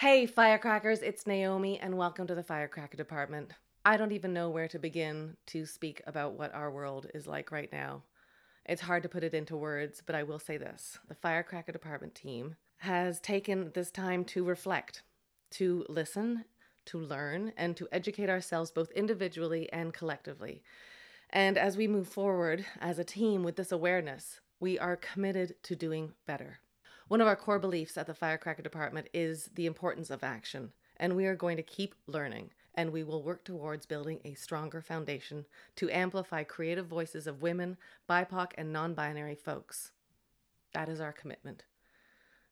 Hey, firecrackers, it's Naomi, and welcome to the Firecracker Department. I don't even know where to begin to speak about what our world is like right now. It's hard to put it into words, but I will say this the Firecracker Department team has taken this time to reflect, to listen, to learn, and to educate ourselves both individually and collectively. And as we move forward as a team with this awareness, we are committed to doing better. One of our core beliefs at the Firecracker Department is the importance of action, and we are going to keep learning and we will work towards building a stronger foundation to amplify creative voices of women, BIPOC, and non binary folks. That is our commitment.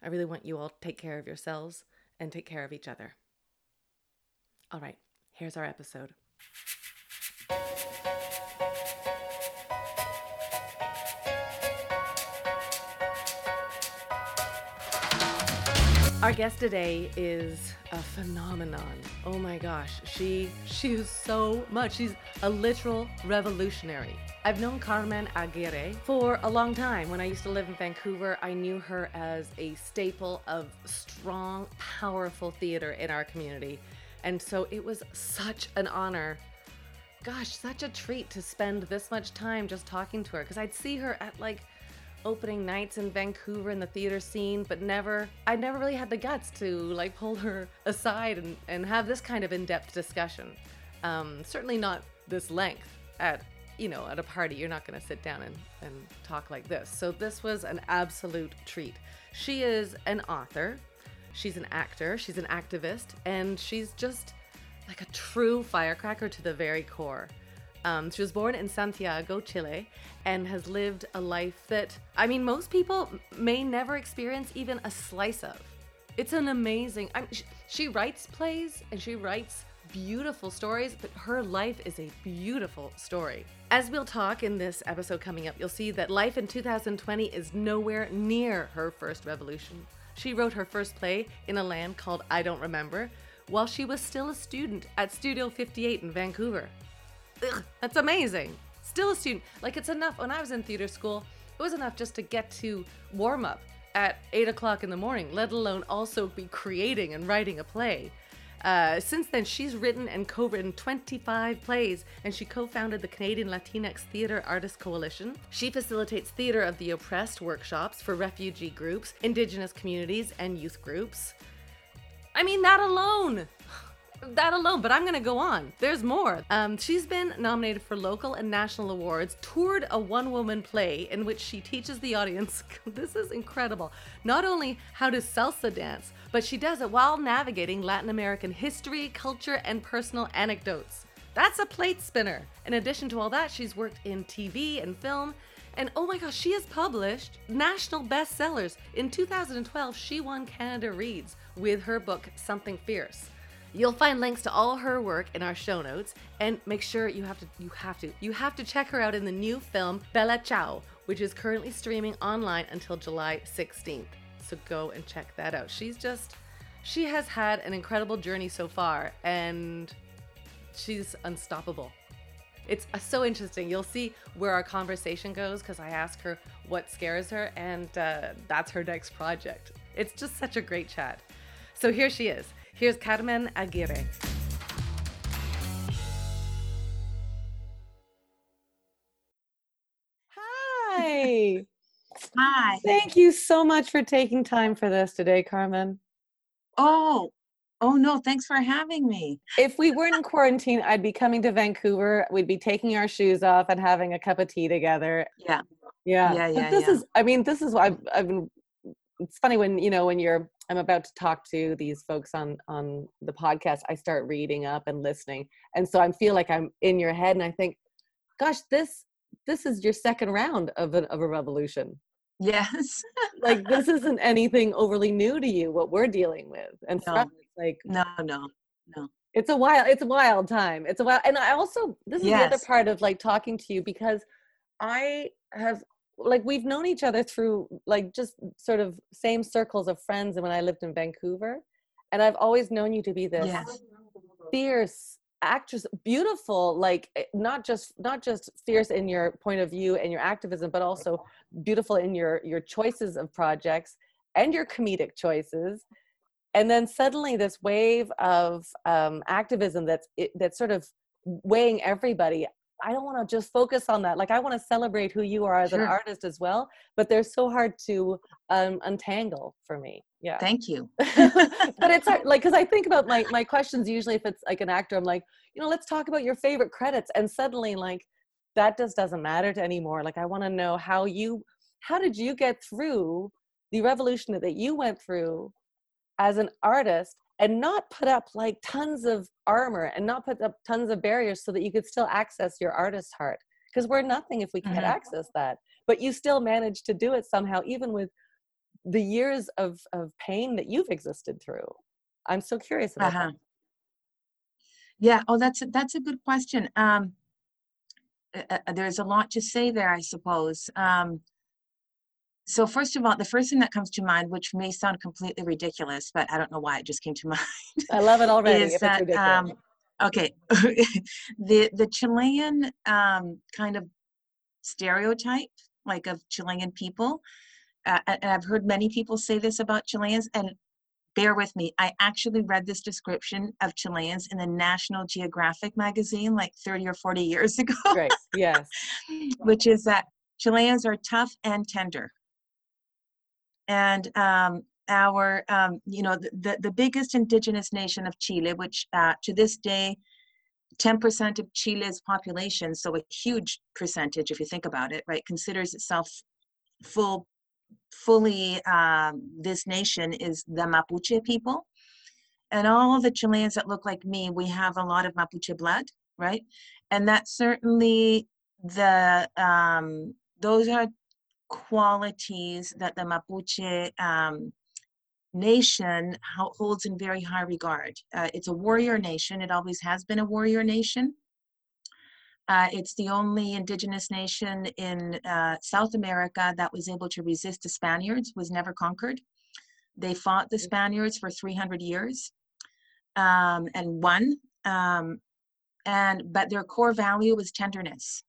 I really want you all to take care of yourselves and take care of each other. All right, here's our episode. Our guest today is a phenomenon. Oh my gosh, she she is so much. She's a literal revolutionary. I've known Carmen Aguirre for a long time. When I used to live in Vancouver, I knew her as a staple of strong, powerful theater in our community. And so it was such an honor. Gosh, such a treat to spend this much time just talking to her because I'd see her at like opening nights in Vancouver in the theater scene, but never, I never really had the guts to like pull her aside and, and have this kind of in depth discussion. Um, certainly not this length at, you know, at a party. You're not going to sit down and, and talk like this. So this was an absolute treat. She is an author, she's an actor, she's an activist, and she's just like a true firecracker to the very core. Um, she was born in Santiago, Chile, and has lived a life that, I mean, most people may never experience even a slice of. It's an amazing. I mean, she, she writes plays and she writes beautiful stories, but her life is a beautiful story. As we'll talk in this episode coming up, you'll see that life in 2020 is nowhere near her first revolution. She wrote her first play in a land called I Don't Remember while she was still a student at Studio 58 in Vancouver. Ugh, that's amazing. Still a student. Like it's enough. When I was in theater school, it was enough just to get to warm up at eight o'clock in the morning, let alone also be creating and writing a play. Uh, since then, she's written and co written 25 plays, and she co founded the Canadian Latinx Theatre Artists Coalition. She facilitates Theatre of the Oppressed workshops for refugee groups, Indigenous communities, and youth groups. I mean, that alone that alone, but I'm gonna go on. There's more. Um, she's been nominated for local and national awards, toured a one woman play in which she teaches the audience this is incredible not only how to salsa dance, but she does it while navigating Latin American history, culture, and personal anecdotes. That's a plate spinner. In addition to all that, she's worked in TV and film. And oh my gosh, she has published national bestsellers. In 2012, she won Canada Reads with her book Something Fierce. You'll find links to all her work in our show notes and make sure you have to you have to you have to check her out in the new film Bella Ciao, which is currently streaming online until July 16th. So go and check that out. She's just she has had an incredible journey so far and she's unstoppable. It's uh, so interesting. You'll see where our conversation goes because I ask her what scares her, and uh, that's her next project. It's just such a great chat. So here she is. Here's Carmen Aguirre. Hi. Hi. Thank you so much for taking time for this today, Carmen. Oh, oh no, thanks for having me. If we weren't in quarantine, I'd be coming to Vancouver. We'd be taking our shoes off and having a cup of tea together. Yeah. Yeah. Yeah, yeah. But this yeah. is I mean, this is why I've, I've been it's funny when you know when you're I'm about to talk to these folks on on the podcast, I start reading up and listening, and so I feel like I'm in your head, and I think, gosh, this this is your second round of an of a revolution. Yes. Like this isn't anything overly new to you. What we're dealing with, and No. like no, no, no. it's a wild it's a wild time. It's a wild, and I also this is the other part of like talking to you because I have like we've known each other through like just sort of same circles of friends and when I lived in Vancouver and I've always known you to be this Yes. fierce actress beautiful like eh, not just not just fierce in your point of view and your activism but also beautiful in your your choices of projects and your comedic choices and then suddenly this wave of um, activism that's it, that's sort of weighing everybody i don't want to just focus on that like i want to celebrate who you are as Sure. an artist as well but they're so hard to um, untangle for me yeah Thank you. but it's hard, like because I think about my my questions usually if it's like an actor, I'm like, you know, let's talk about your favorite credits, and suddenly like that just doesn't matter to anymore. Like I want to know how you how did you get through the revolution that you went through as an artist and not put up like tons of armor and not put up tons of barriers so that you could still access your artist heart because we're nothing if we can't Mhm. access that but you still managed to do it somehow even with the years of of pain that you've existed through i'm so curious about Uh-huh. Yeah. Oh, that's a, that's a good question. Um, uh, uh, there's a lot to say there, I suppose. Um, so first of all, the first thing that comes to mind, which may sound completely ridiculous, but I don't know why it just came to mind, i love it already is that um, okay, the the Chilean um, kind of stereotype, like of Chilean people, uh, and I've heard many people say this about Chileans, and bear with me, I actually read this description of Chileans in the National Geographic magazine like 30 or 40 years ago, great yes. Which is that Chileans are tough and tender. And um, our, um, you know, the, the, the biggest indigenous nation of Chile, which uh, to this day, 10% of Chile's population, so a huge percentage if you think about it, right, considers itself full fully um, this nation is the Mapuche people. And all the Chileans that look like me, we have a lot of Mapuche blood, right? And that certainly the, um, those are qualities that the Mapuche um, nation holds in very high regard. Uh, it's a warrior nation, it always has been a warrior nation. Uh, it's the only indigenous nation in uh, South America that was able to resist the Spaniards, was never conquered. They fought the Spaniards for 300 years um, and won. Um, and but their core value was tenderness.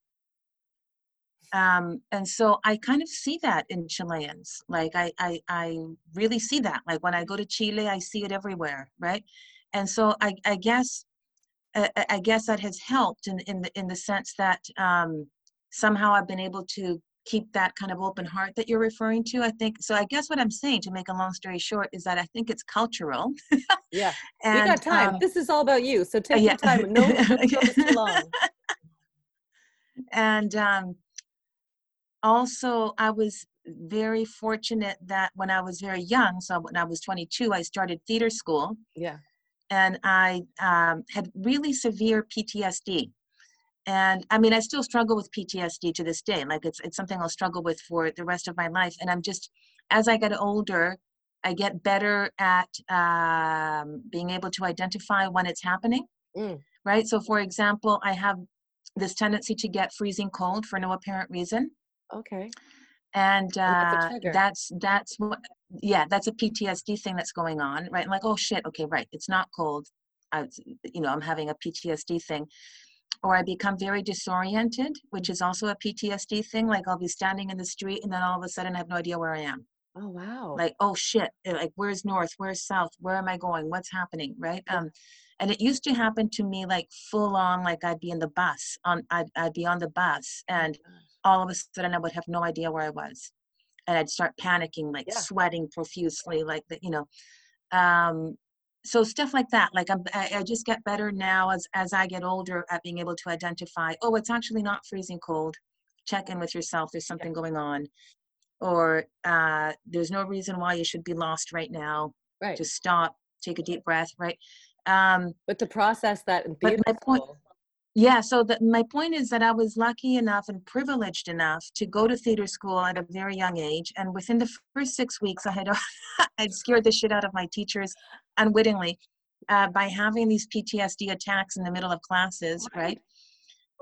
Um, and so I kind of see that in Chileans. Like I, I, I really see that. Like when I go to Chile, I see it everywhere, right? And so I, I guess I, I- guess that has helped in, in the in the sense that um, somehow I've been able to keep that kind of open heart that you're referring to. I think so. I guess what I'm saying, to make a long story short, is that I think it's cultural. yeah and we got time um, this is all about you so take yeah. your time no don't go too long and um, also I was very fortunate that when I was very young, so when I was 22, I started theater school, yeah and I um, had really severe PTSD. And I mean, I still struggle with PTSD to this day. Like it's it's something I'll struggle with for the rest of my life. And I'm just, as I get older, I get better at um, being able to identify when it's happening. Mm. Right. So, for example, I have this tendency to get freezing cold for no apparent reason, okay and And that's uh, that's that's what. Yeah, that's a PTSD thing that's going on, right? like, oh shit, okay, right, it's not cold. I, you know, I'm having a PTSD thing or I become very disoriented, which is also a PTSD thing. Like I'll be standing in the street and then all of a sudden I have no idea where I am. oh wow Like, oh shit, uh, like where's north, where's south, where am I going, what's happening, right? Um, and it used to happen to me like full on, like I'd be in the bus, on I'd, I'd be on the bus, and all of a sudden I would have no idea where I was, and I'd start panicking, like Yeah. sweating profusely, like the, you know. Um, so stuff like that. Like I'm, I, I just get better now as as i get older at being able to identify oh it's actually not freezing cold. Check in with yourself. There's something going on. Or uh, there's no reason why you should be lost right now. Right. Just stop. Take a deep breath. Right? Um, but to process that But my point- yeah so that my point is that i was lucky enough and privileged enough to go to theater school at a very young age and within the first six weeks i had i'd scared the shit out of my teachers unwittingly uh, by having these ptsd attacks in the middle of classes right.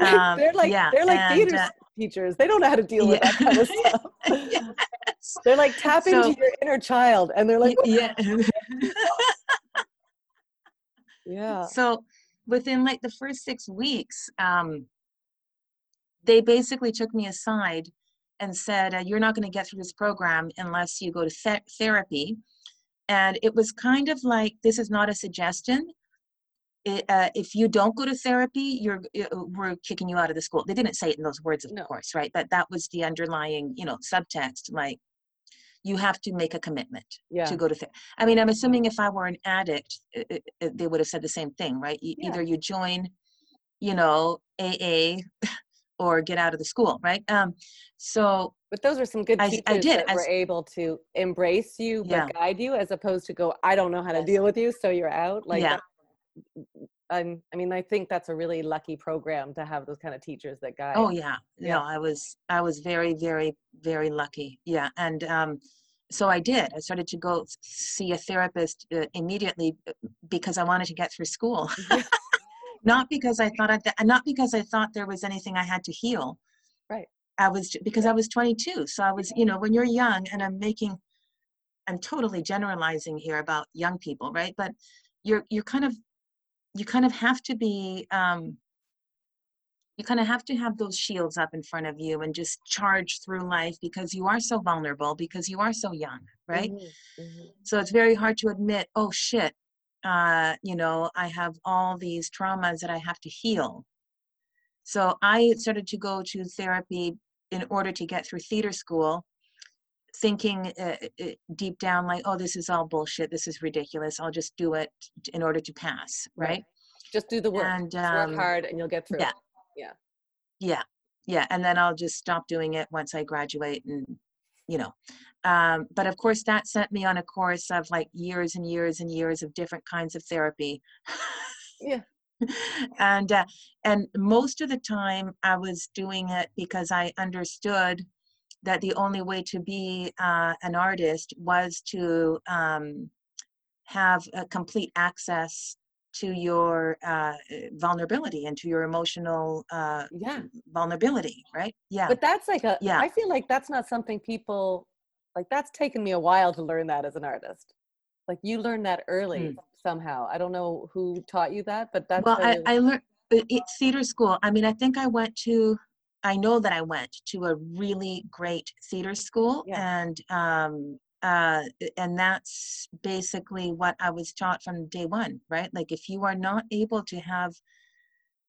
Um, they're like yeah, they're like and, theater uh, teachers. They don't know how to deal with that kind of stuff. Yes. they're like tapping So- into your inner child and they're like yeah. Yeah. So within like the first six weeks um, they basically took me aside and said uh, you're not going to get through this program unless you go to th- therapy. And it was kind of like this is not a suggestion. It, uh, if you don't go to therapy you're uh, we're kicking you out of the school. They didn't say it in those words of No. course right? But that was the underlying you know subtext like you have to make a commitment Yeah. to go to therapy i mean i'm assuming if i were an addict uh, uh, they would have said the same thing right E- Yeah. either you join you know aa or get out of the school right um so But those are some good I- I teachers did, that I were able to embrace you but Yeah. guide you as opposed to go, I don't know how to Yes. deal with you, so you're out. Like Yeah. I'm I mean, I think that's a really lucky program to have those kind of teachers that guide. Oh yeah, Yeah. no, I was I was very very very lucky. Yeah, and um, so I did. I started to go see a therapist uh, immediately uh, because I wanted to get through school, not because I thought I th- not because I thought there was anything I had to heal. Right. I was because I was 22, so I was you know when you're young and I'm making, I'm totally generalizing here about young people, right? But you're you're kind of you kind of have to be um, you kind of have to have those shields up in front of you and just charge through life because you are so vulnerable because you are so young right Mhm, mhm. so it's very hard to admit oh shit uh you know i have all these traumas that i have to heal so i started to go to therapy in order to get through theater school thinking uh, uh, deep down like oh this is all bullshit this is ridiculous i'll just do it in order to pass Right. right, Just do the work. and Just work um, hard and you'll get through. yeah. it. yeah yeah and then i'll just stop doing it once i graduate and you know um, but of course that sent me on a course of like years and years and years of different kinds of therapy Yeah. and uh, and most of the time i was doing it because i understood that the only way to be uh, an artist was to um, have a complete access to your uh, vulnerability and to your emotional uh, Yeah. vulnerability, right? Yeah. But that's like a Yeah. I feel like that's not something people like that's taken me a while to learn that as an artist. Like you learned that early Mm. somehow. I don't know who taught you that, but that's well, I, I learned it, theater school. I mean, I think I went to, I know that I went to a really great theater school, Yeah. and um, uh, and that's basically what I was taught from day one, right? Like, if you are not able to have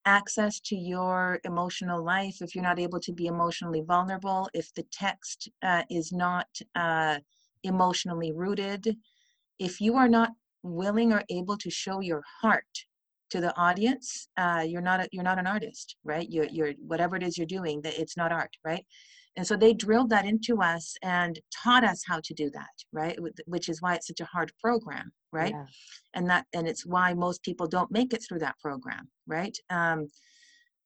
access to your emotional life, if you're not able to be emotionally vulnerable, if the text uh, is not uh, emotionally rooted, if you are not willing or able to show your heart to the audience, uh, you're not a, you're not an artist, right? You're you're whatever it is you're doing, that it's not art, right? And so they drilled that into us and taught us how to do that, right? Which is why it's such a hard program, right? Yeah. and that and it's why most people don't make it through that program right um,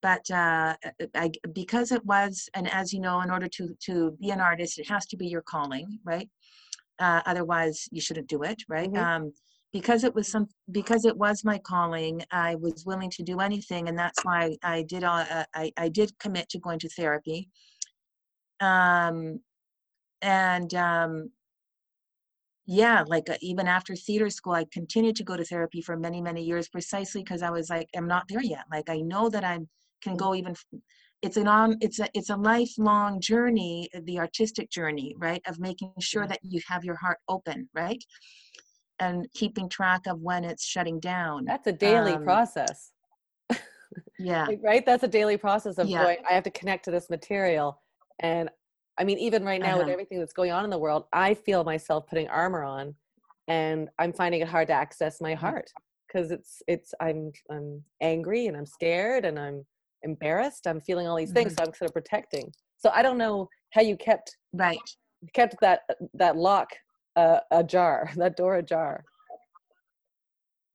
but uh, I, because it was and as you know in order to to be an artist it has to be your calling right uh, otherwise you shouldn't do it right Mhm. um, because it was some because it was my calling i was willing to do anything and that's why i did all, uh, I, I did commit to going to therapy. Um, and um, yeah like uh, even after theater school i continued to go to therapy for many many years precisely because i was like i'm not there yet. Like i know that i can go even f- it's an on it's a it's a lifelong journey the artistic journey right of making sure that you have your heart open right and keeping track of when it's shutting down That's a daily Um, process. yeah right? That's a daily process of Yeah. going, I have to connect to this material. And I mean, even right now with Uh-huh. everything that's going on in the world, I feel myself putting armor on and I'm finding it hard to access my Mhm. heart because it's, it's, I'm, I'm angry and I'm scared and I'm embarrassed. I'm feeling all these things. Mhm. So I'm sort of protecting. So I don't know how you kept, right kept that, that lock uh, ajar, that door ajar.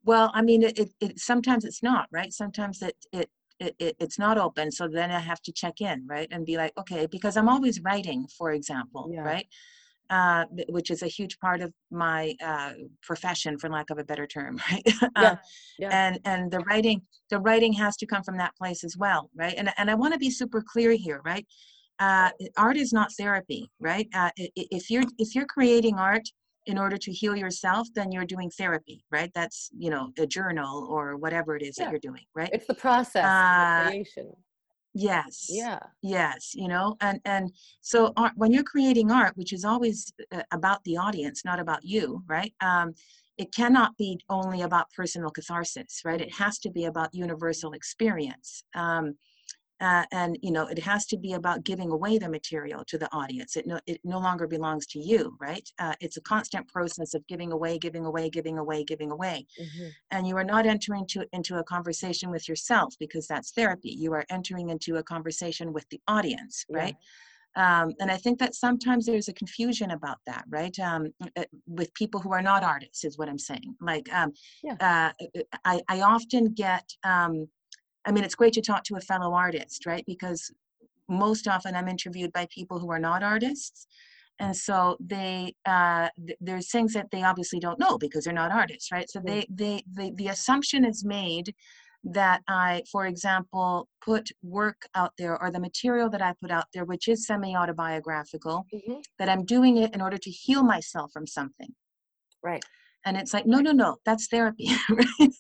Well, I mean, it, it, it sometimes it's not right. Sometimes it, it it it it's not open. So then I have to check in, right, and be like, okay, because I'm always writing, for example, Yeah. right, uh, which is a huge part of my uh, profession, for lack of a better term, right. Yeah, uh, yeah. And and the writing the writing has to come from that place as well, right. And and I want to be super clear here, right. Uh, art is not therapy, right? Uh, if you're if you're creating art in order to heal yourself, then you're doing therapy, right? That's, you know, a journal or whatever it is Yeah. that you're doing, right? It's the process Uh, the creation. Yes. Yeah. Yes, you know, and and so art, when you're creating art, which is always uh, about the audience, not about you, right? Um, it cannot be only about personal catharsis, right? It has to be about universal experience. Um, uh, and you know it has to be about giving away the material to the audience. It no it no longer belongs to you right? Uh, it's a constant process of giving away giving away giving away giving away. Mm-hmm. and you are not entering to, into a conversation with yourself because that's therapy. You are entering into a conversation with the audience right? Um, and i think that sometimes there's a confusion about that right? Um, uh, with people who are not artists is what i'm saying. Like um, yeah. uh, I, I often get um, I mean, it's great to talk to a fellow artist, right? Because most often I'm interviewed by people who are not artists. And so they, uh, th- there's things that they obviously don't know because they're not artists, right? So they, they, they, the assumption is made that I, for example, put work out there or the material that I put out there, which is semi autobiographical, mm-hmm. that I'm doing it in order to heal myself from something. Right. And it's like, no, no, no, that's therapy. right?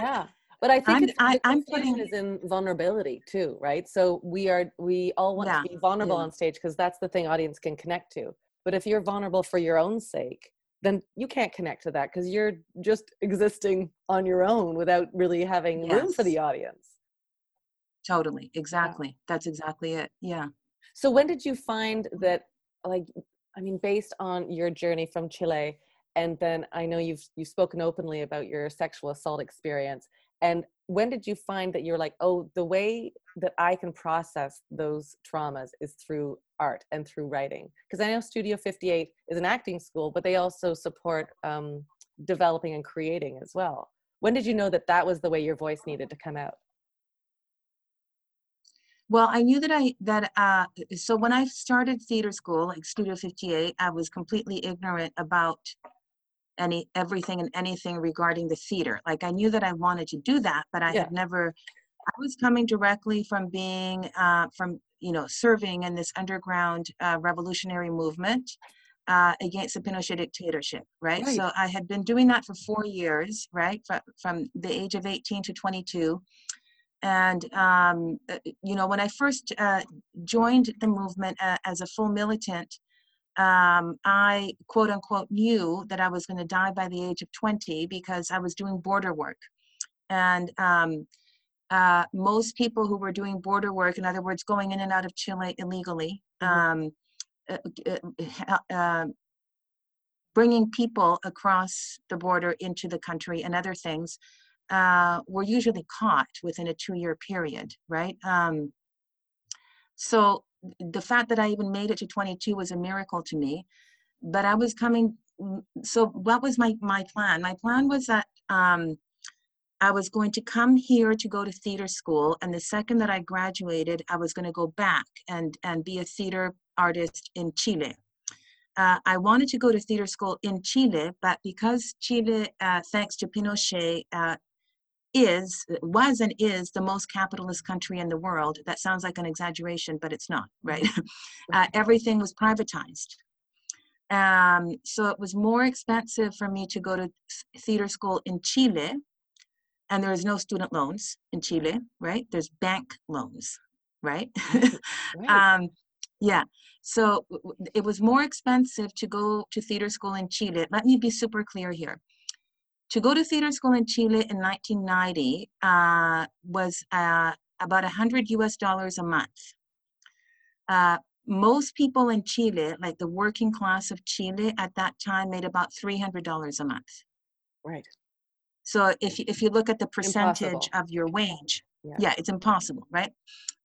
Yeah. But I think I'm, it's, I, am putting is in vulnerability too, right? So we are we all want yeah, to be vulnerable yeah. on stage because that's the thing audience can connect to. But if you're vulnerable for your own sake, then you can't connect to that because you're just existing on your own without really having yes. room for the audience. Totally, exactly. That's exactly it. Yeah. So when did you find that, like, I mean, based on your journey from Chile, and then I know you've you've spoken openly about your sexual assault experience and when did you find that you're like oh the way that i can process those traumas is through art and through writing because i know studio 58 is an acting school but they also support um, developing and creating as well. When did you know that that was the way your voice needed to come out? Well i knew that i that uh so when i started theater school like studio 58 i was completely ignorant about any everything and anything regarding the theater. Like I knew that I wanted to do that, but I yeah. had never. I was coming directly from being uh, from you know serving in this underground uh, revolutionary movement uh, against the Pinochet dictatorship, right? right? So I had been doing that for four years, right, from, from the age of 18 to 22. And, um, uh, you know, when I first uh, joined the movement uh, as a full militant, um, I quote unquote knew that I was going to die by the age of 20 because I was doing border work. And um, uh, most people who were doing border work, in other words, going in and out of Chile illegally, mm-hmm. um, uh, uh, uh, uh, bringing people across the border into the country and other things, uh, were usually caught within a two year period, right? Um, so the fact that I even made it to 22 was a miracle to me. But I was coming. Mm, so what was my my plan? My plan was that um, I was going to come here to go to theater school, and the second that I graduated, I was going to go back and and be a theater artist in Chile. Uh, I wanted to go to theater school in Chile, but because Chile, uh, thanks to Pinochet, uh, is was and is the most capitalist country in the world. That sounds like an exaggeration but it's not right? Uh, everything was privatized. Um, so it was more expensive for me to go to theater school in chile and there is no student loans in chile right? There's bank loans right, right. um, yeah. So it was more expensive to go to theater school in chile. Let me be super clear here to go to theater school in Chile in 1990 uh, was uh, about 100 US dollars a month. Uh, most people in Chile, like the working class of Chile at that time, made about $300 a month. Right. So if, if you look at the percentage impossible. of your wage, yeah. yeah, it's impossible, right?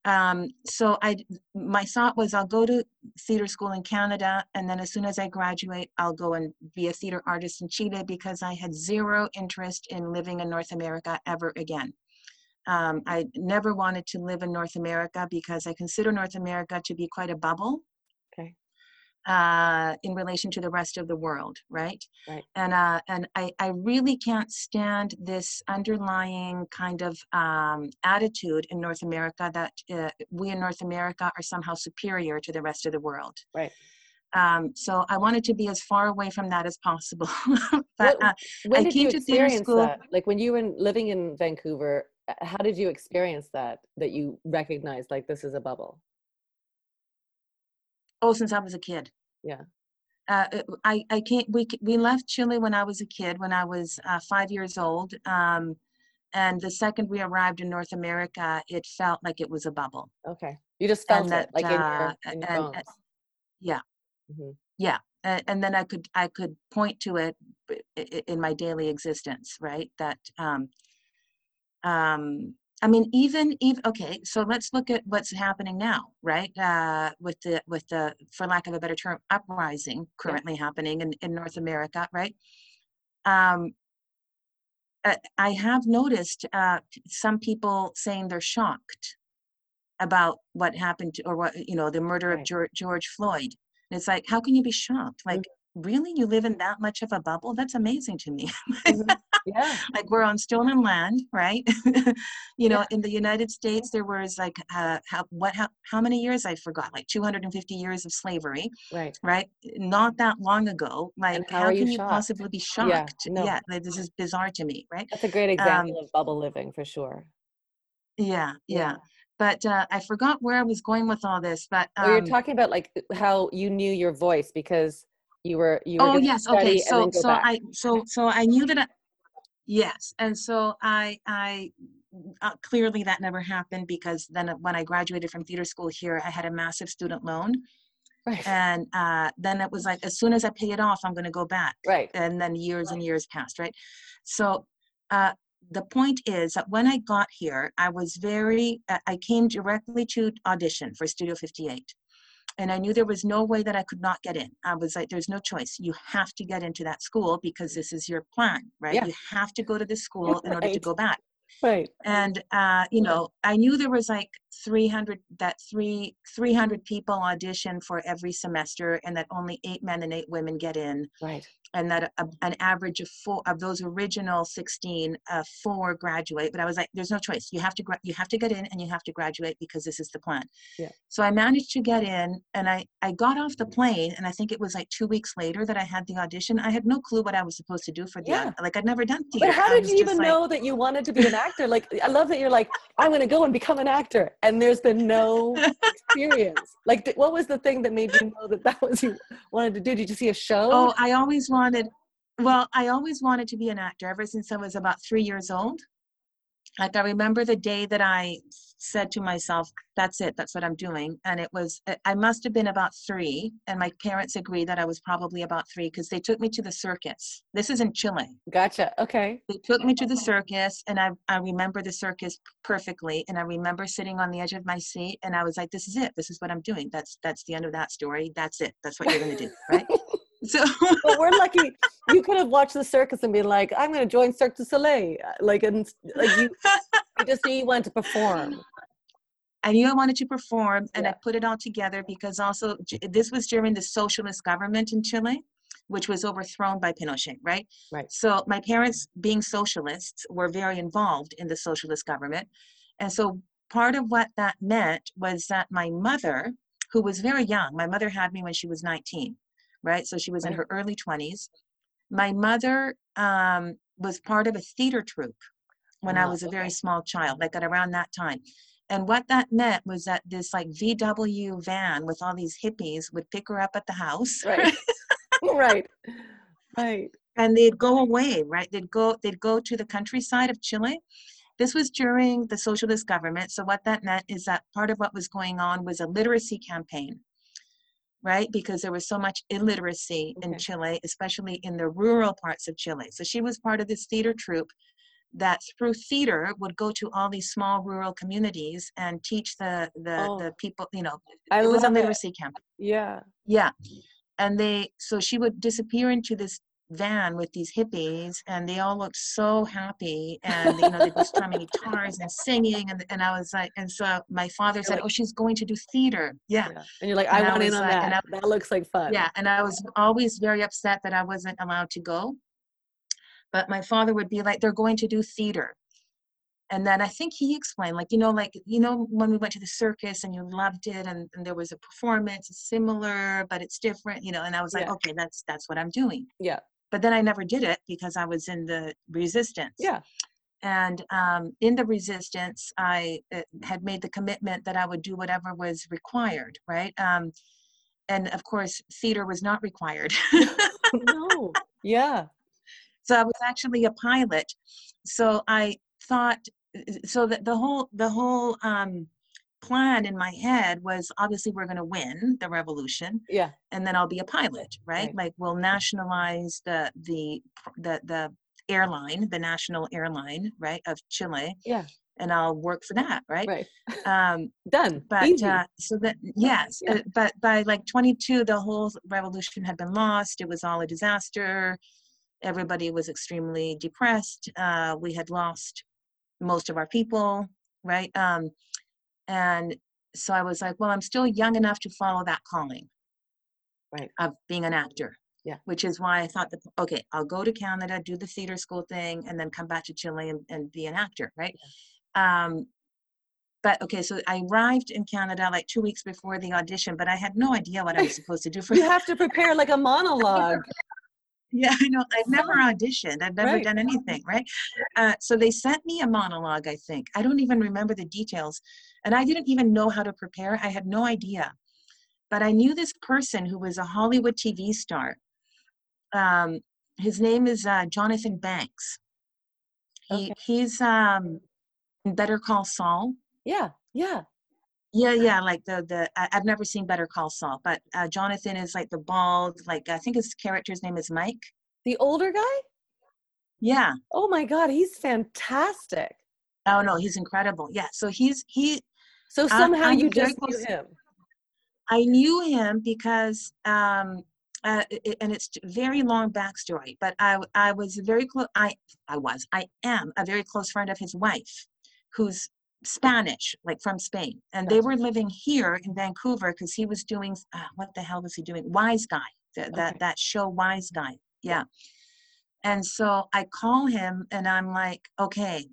Um, so I, my thought was I'll go to theater school in Canada, and then as soon as I graduate, I'll go and be a theater artist in Chile because I had zero interest in living in North America ever again. Um, I never wanted to live in North America because I consider North America to be quite a bubble uh, in relation to the rest of the world, right? Right. And uh, and I, I really can't stand this underlying kind of um, attitude in North America that uh, we in North America are somehow superior to the rest of the world. Right. Um, so I wanted to be as far away from that as possible. but uh, when did you experience that? Like when you were living in Vancouver, how did you experience that that you recognized like this is a bubble oh since i was a kid. Yeah. Uh, I, I can't we we left chile when i was a kid when i was uh, five years old um, and the second we arrived in north america it felt like it was a bubble. Okay. You just felt and that it like in your, uh, in your and, and- yeah. Mhm. yeah. And, and then i could i could point to it b- i- i- in my daily existence right? That um um i mean even even okay so let's look at what's happening now right? Uh with the with the for lack of a better term uprising currently happening in, in north america right? Um uh, i have noticed uh some people saying they're shocked about what happened to, or what you know the murder Right. of george, george floyd. And it's like how can you be shocked? Like really you live in that much of a bubble? That's amazing to me. Mhm. yeah. Like we're on stolen land right? You know Yeah. in the united states there was like uh, how what how, how many years? I forgot like 250 years of slavery right. right? Not that long ago. Like how how, are you can you possibly be shocked? Yeah, no. like, this is bizarre to me right? That's a great example of bubble living for sure. Yeah yeah, but uh, i forgot where i was going with all this but oh, you're um, talking about like how you knew your voice because you were you were oh yes okay so so back. i so so i knew that I, yes and so i i uh, clearly that never happened because then when i graduated from theater school here i had a massive student loan. Right. And uh, then it was like as soon as i pay it off i'm going to go back. Right. And then years and years passed right? So uh, the point is that when i got here i was very uh, i came directly to audition for studio 58 and i knew there was no way that i could not get in. I was like there's no choice. You have to get into that school because this is your plan right? Yeah. you have to go to this school in order to go back. Right. And uh, you know i knew there was like 300 that three 300 people audition for every semester and that only eight men and eight women get in. Right and that a, an average of four of those original 16 uh, four graduate but i was like there's no choice. You have to gra- you have to get in and you have to graduate because this is the plan. Yeah. so i managed to get in and i i got off the plane and i think it was like two weeks later that i had the audition. I had no clue what i was supposed to do for the Yeah. like i'd never done theater. but how did you even like- know that you wanted to be an actor? Like i love that you're like i'm going to go and become an actor. And there's been no experience. Like th- what was the thing that made you know that that was you wanted to do? Did you see a show? Oh, I always wanted, well, I always wanted to be an actor ever since I was about three years old. Like, I remember the day that I said to myself, that's it, that's what I'm doing. And it was, I- I must have been about three. And my parents agreed that I was probably about three because they took me to the circus. This is in Chile. gotcha okay They took me to the circus, and I, I remember the circus perfectly. And I remember sitting on the edge of my seat, and I was like, this is it, this is what I'm doing. That's, that's the end of that story. That's it, that's what you're going to do, right? So, but we're lucky you could have watched the circus and been like i'm going to join cirque du soleil like and like you, you just knew you wanted to perform I knew I wanted to perform and Yeah. I put it all together because also this was during the socialist government in Chile, which was overthrown by Pinochet, right? Right. So my parents, being socialists, were very involved in the socialist government. And so part of what that meant was that my mother, who was very young, my mother had me when she was 19, right? So she was in her early 20s. My mother um, was part of a theater troupe when I Ah, was a very okay. small child, like at around that time. And what that meant was that this like VW van with all these hippies would pick her up at the house, right right right and they'd go away, right? They'd go they'd go to the countryside of Chile. This was during the socialist government. So what that meant is that part of what was going on was a literacy campaign, right? Because there was so much illiteracy in Chile, especially in the rural parts of Chile. So she was part of this theater troupe that through theater would go to all these small rural communities and teach the the, Oh. the people, you know, I it was a love it. literacy campaign. yeah Yeah. And they, so she would disappear into this van with these hippies and they all looked so happy and, you know, they were strumming guitars and singing. And, and I was like, and so my father said, like- oh, she's going to do theater. Yeah. Yeah. And you're like, I And I want in was on like- that. I- that looks like fun. Yeah. And I was always very upset that I wasn't allowed to go. But my father would be like, they're going to do theater. And then I think he explained, like, you know, like, you know, when we went to the circus and you loved it and, and there was a performance, it's similar, but it's different, you know, and I was like, Yeah. okay, that's that's what I'm doing. Yeah. But then I never did it because I was in the resistance. Yeah. And um, in the resistance, I uh, had made the commitment that I would do whatever was required, right? Um, and of course, theater was not required. no. Yeah. So I was actually a pilot. So I thought, so that the whole the whole um, plan in my head was obviously we're going to win the revolution Yeah. and then i'll be a pilot right, Right. like we'll nationalize the the the the airline the national airline right of chile Yeah. and i'll work for that right, Right. um Done. but Easy. uh, so that yes Yeah. uh, but by like 22 the whole revolution had been lost it was all a disaster everybody was extremely depressed uh, we had lost most of our people right um, and so i was like well i'm still young enough to follow that calling Right. of being an actor Yeah. which is why i thought that okay i'll go to canada do the theater school thing and then come back to chile and, and be an actor right um, but okay so i arrived in canada like two weeks before the audition but i had no idea what i was supposed to do for you have to prepare like a monologue. Yeah, I know. I've never auditioned. I've never Right. done anything, right? Uh, so they sent me a monologue, I think. I don't even remember the details. And I didn't even know how to prepare. I had no idea. But I knew this person who was a Hollywood TV star. Um, his name is uh, Jonathan Banks. He, Okay. He's um, Better Call Saul. Yeah. Yeah. Yeah, yeah, like the the I- I've never seen Better Call Saul, but uh, Jonathan is like the bald, like I think his character's name is Mike. The older guy? Yeah, Oh my God. He's fantastic. Oh no, he's incredible. Yeah. So he's he So somehow I'm you just knew him. I knew him because um uh, i- i- and it's very long backstory, but I, I was very close I I was I am a very close friend of his wife who's Spanish, like from Spain. And they were living here in Vancouver because he was doing uh, what the hell was he doing? Wiseguy. That that that show Wiseguy. Yeah. And so I call him and I'm like, okay,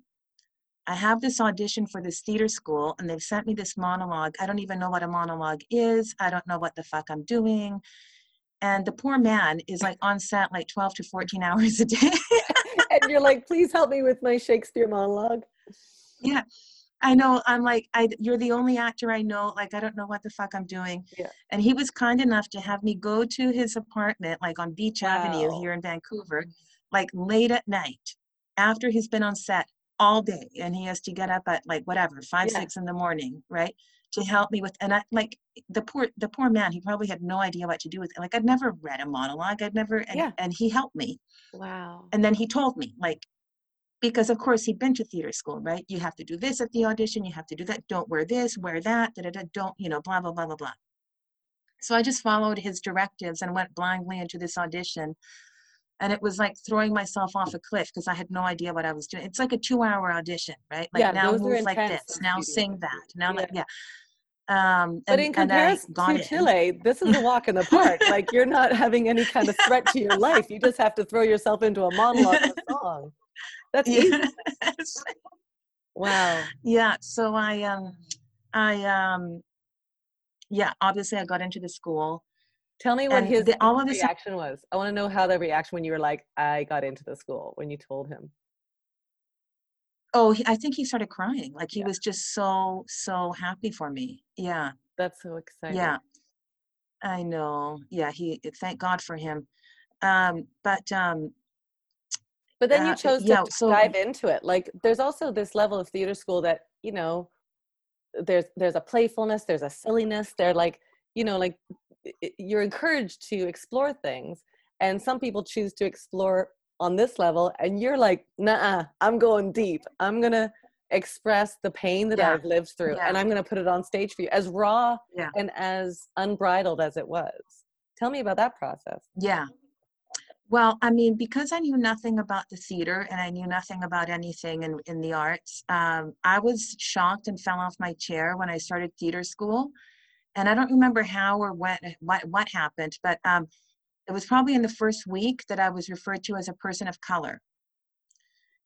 I have this audition for this theater school and they've sent me this monologue. I don't even know what a monologue is. I don't know what the fuck I'm doing. And the poor man is like on set like 12 to 14 hours a day. and you're like, please help me with my Shakespeare monologue. yeah. I know. I'm like, I, you're the only actor I know. Like, I don't know what the fuck I'm doing. Yeah. And he was kind enough to have me go to his apartment, like on Beach Avenue here in Vancouver, like late at night after he's been on set all day and he has to get up at like whatever, five, Yeah. six in the morning, right? To help me with, and I like the poor, the poor man, he probably had no idea what to do with it. Like, I'd never read a monologue. I'd never, and, Yeah. and he helped me. Wow. And then he told me, like, because of course he'd been to theater school, right? You have to do this at the audition, you have to do that, don't wear this, wear that, da da da, don't, you know, blah, blah, blah, blah, blah. So I just followed his directives and went blindly into this audition. And it was like throwing myself off a cliff because I had no idea what I was doing. It's like a two hour audition, right? Like Yeah, now move like this, now sing that, now Yeah. like, yeah. Um, But and- in comparison to in. Chile, this is a walk in the park. like you're not having any kind of threat to your life. You just have to throw yourself into a monologue a song. That's easy. Yes. Wow. yeah so i um i um yeah obviously i got into the school Tell me what And his the- all of this- reaction was. I want to know how the reaction when you were like, I got into the school, when you told him. oh he, i think he started crying like he Yeah. was just so so happy for me yeah That's so exciting. yeah i know yeah he thank god for him um but um But then you Uh, chose to yeah, so- dive into it. Like there's also this level of theater school that, you know, there's there's a playfulness, there's a silliness, they're like, you know, like you're encouraged to explore things. And some people choose to explore on this level and you're like, nah, I'm going deep. I'm gonna express the pain that Yeah, I've lived through and. I'm gonna put it on stage for you as raw Yeah. and as unbridled as it was. Tell me about that process. yeah well i mean because i knew nothing about the theater and i knew nothing about anything in, in the arts um, i was shocked and fell off my chair when i started theater school and i don't remember how or what what, what happened but um, it was probably in the first week that i was referred to as a person of color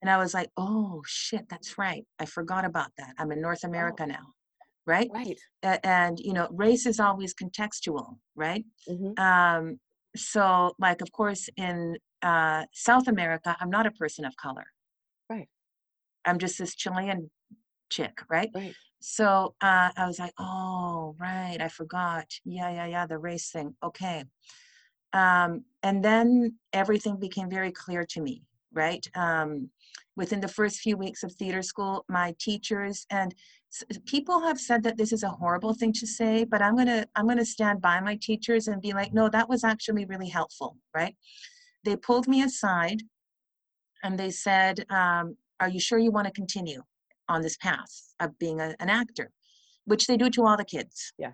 and i was like oh shit that's right i forgot about that i'm in north america now right Right. And you know race is always contextual right Mm-hmm. um, so like of course in uh, south america i'm not a person of color Right. I'm just this Chilean chick, right? Right. So uh, I was like, oh, right, I forgot. Yeah, yeah, yeah, the race thing. Okay. Um, and then everything became very clear to me, right? Um, within the first few weeks of theater school, my teachers and people have said that this is a horrible thing to say, but I'm gonna I'm gonna stand by my teachers and be like, no, that was actually really helpful, right? They pulled me aside and they said, um, "Are you sure you want to continue on this path of being a, an actor?" Which they do to all the kids. Yeah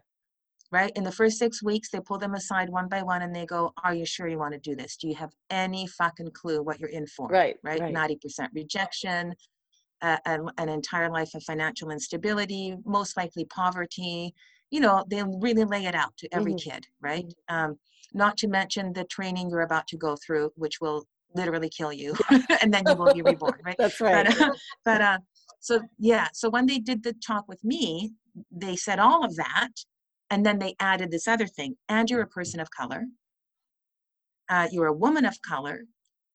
right? In the first six weeks, they pull them aside one by one and they go, Are you sure you want to do this? Do you have any fucking clue what you're in for? Right. Right. right. 90% rejection, uh, an, an entire life of financial instability, most likely poverty. You know, they really lay it out to every mm-hmm. kid, right? Mm-hmm. Um, not to mention the training you're about to go through, which will literally kill you and then you will be reborn, right? That's right. But, uh, but uh, so, yeah, so when they did the talk with me, they said all of that and then they added this other thing and you're a person of color. Uh, you're a woman of color.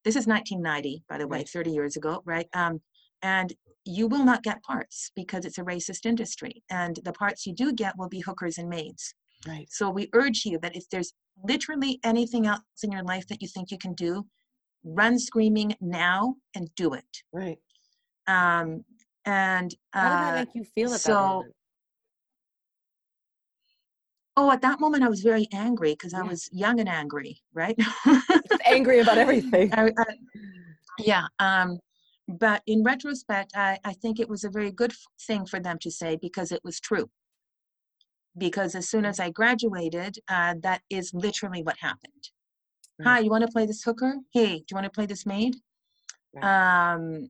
This is 1990, by the way, 30 years ago, right? Um, and you will not get parts because it's a racist industry. And the parts you do get will be hookers and maids. Right. So we urge you that if there's literally anything else in your life that you think you can do, run screaming now and do it. Right. Um, and uh, how did that uh, make you feel at so, that moment? Oh, at that moment, I was very angry because yeah. I was young and angry, right? angry about everything. I, I, yeah. Um, but in retrospect, I, I think it was a very good thing for them to say because it was true. Because as soon as I graduated, uh, that is literally what happened. Right. Hi, you want to play this hooker? Hey, do you want to play this maid? Right. Um,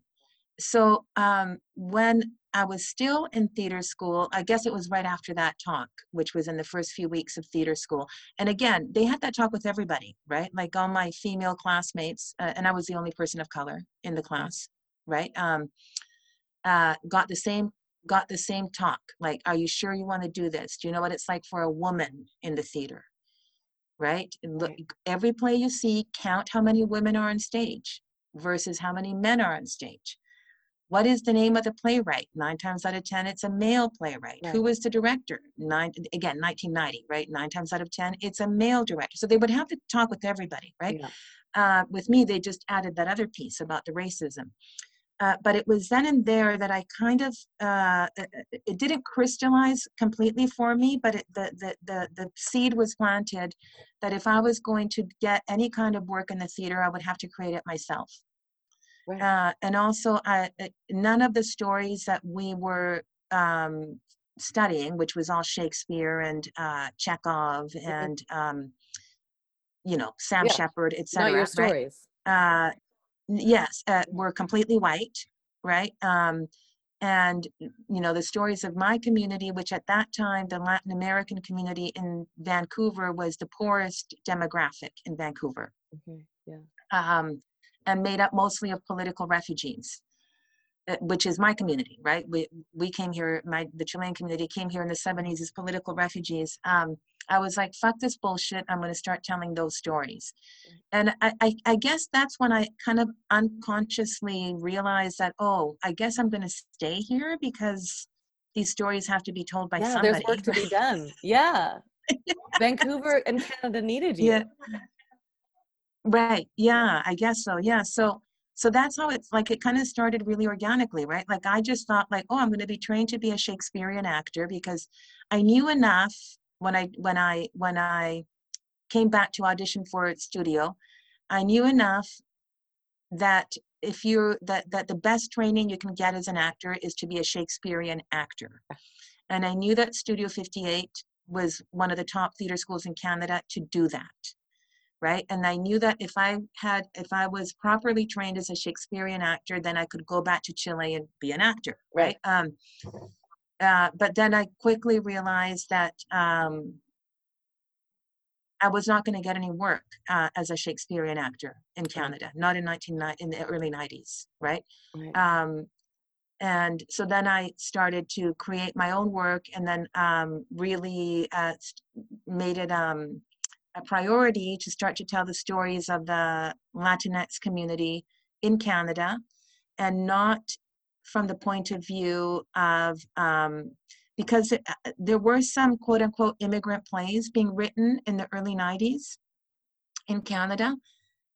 so um, when I was still in theater school. I guess it was right after that talk, which was in the first few weeks of theater school. And again, they had that talk with everybody, right? Like all my female classmates, uh, and I was the only person of color in the class, right? Um, uh, got the same got the same talk. Like, are you sure you want to do this? Do you know what it's like for a woman in the theater? Right? Look, every play you see, count how many women are on stage versus how many men are on stage what is the name of the playwright? Nine times out of 10, it's a male playwright. Right. Who is the director? Nine, again, 1990, right? Nine times out of 10, it's a male director. So they would have to talk with everybody, right? Yeah. Uh, with me, they just added that other piece about the racism. Uh, but it was then and there that I kind of uh, it didn't crystallize completely for me, but it, the, the the the seed was planted that if I was going to get any kind of work in the theater, I would have to create it myself. Right. Uh, and also, uh, none of the stories that we were um, studying, which was all Shakespeare and uh, Chekhov mm-hmm. and um, you know Sam yeah. Shepard, etc. Not your stories. Right? Uh, yes, uh, were completely white, right? Um, and you know the stories of my community, which at that time the Latin American community in Vancouver was the poorest demographic in Vancouver. Okay. Yeah. Um, and made up mostly of political refugees uh, which is my community right? We we came here my the chilean community came here in the 70s as political refugees. Um, i was like fuck this bullshit. I'm going to start telling those stories. And I, I, I guess that's when i kind of unconsciously realized that oh i guess i'm going to stay here because these stories have to be told by yeah, somebody there's work to be done. Yeah. Vancouver and canada needed you. Yeah Right. Yeah, I guess so. Yeah. So so that's how it's like it kind of started really organically, right? Like I just thought like, oh, I'm going to be trained to be a Shakespearean actor because I knew enough when I when I when I came back to audition for studio, I knew enough that if you're that that the best training you can get as an actor is to be a Shakespearean actor. And I knew that Studio 58 was one of the top theater schools in Canada to do that right and i knew that if i had if i was properly trained as a shakespearean actor then i could go back to chile and be an actor right, right. um uh, but then i quickly realized that um I was not going to get any work uh, as a Shakespearean actor in Canada, not in 1990 in the early 90s, right? right. Um, and so then I started to create my own work, and then um, really uh, made it um, a priority to start to tell the stories of the Latinx community in Canada and not from the point of view of um, because it, uh, there were some quote unquote immigrant plays being written in the early 90s in Canada,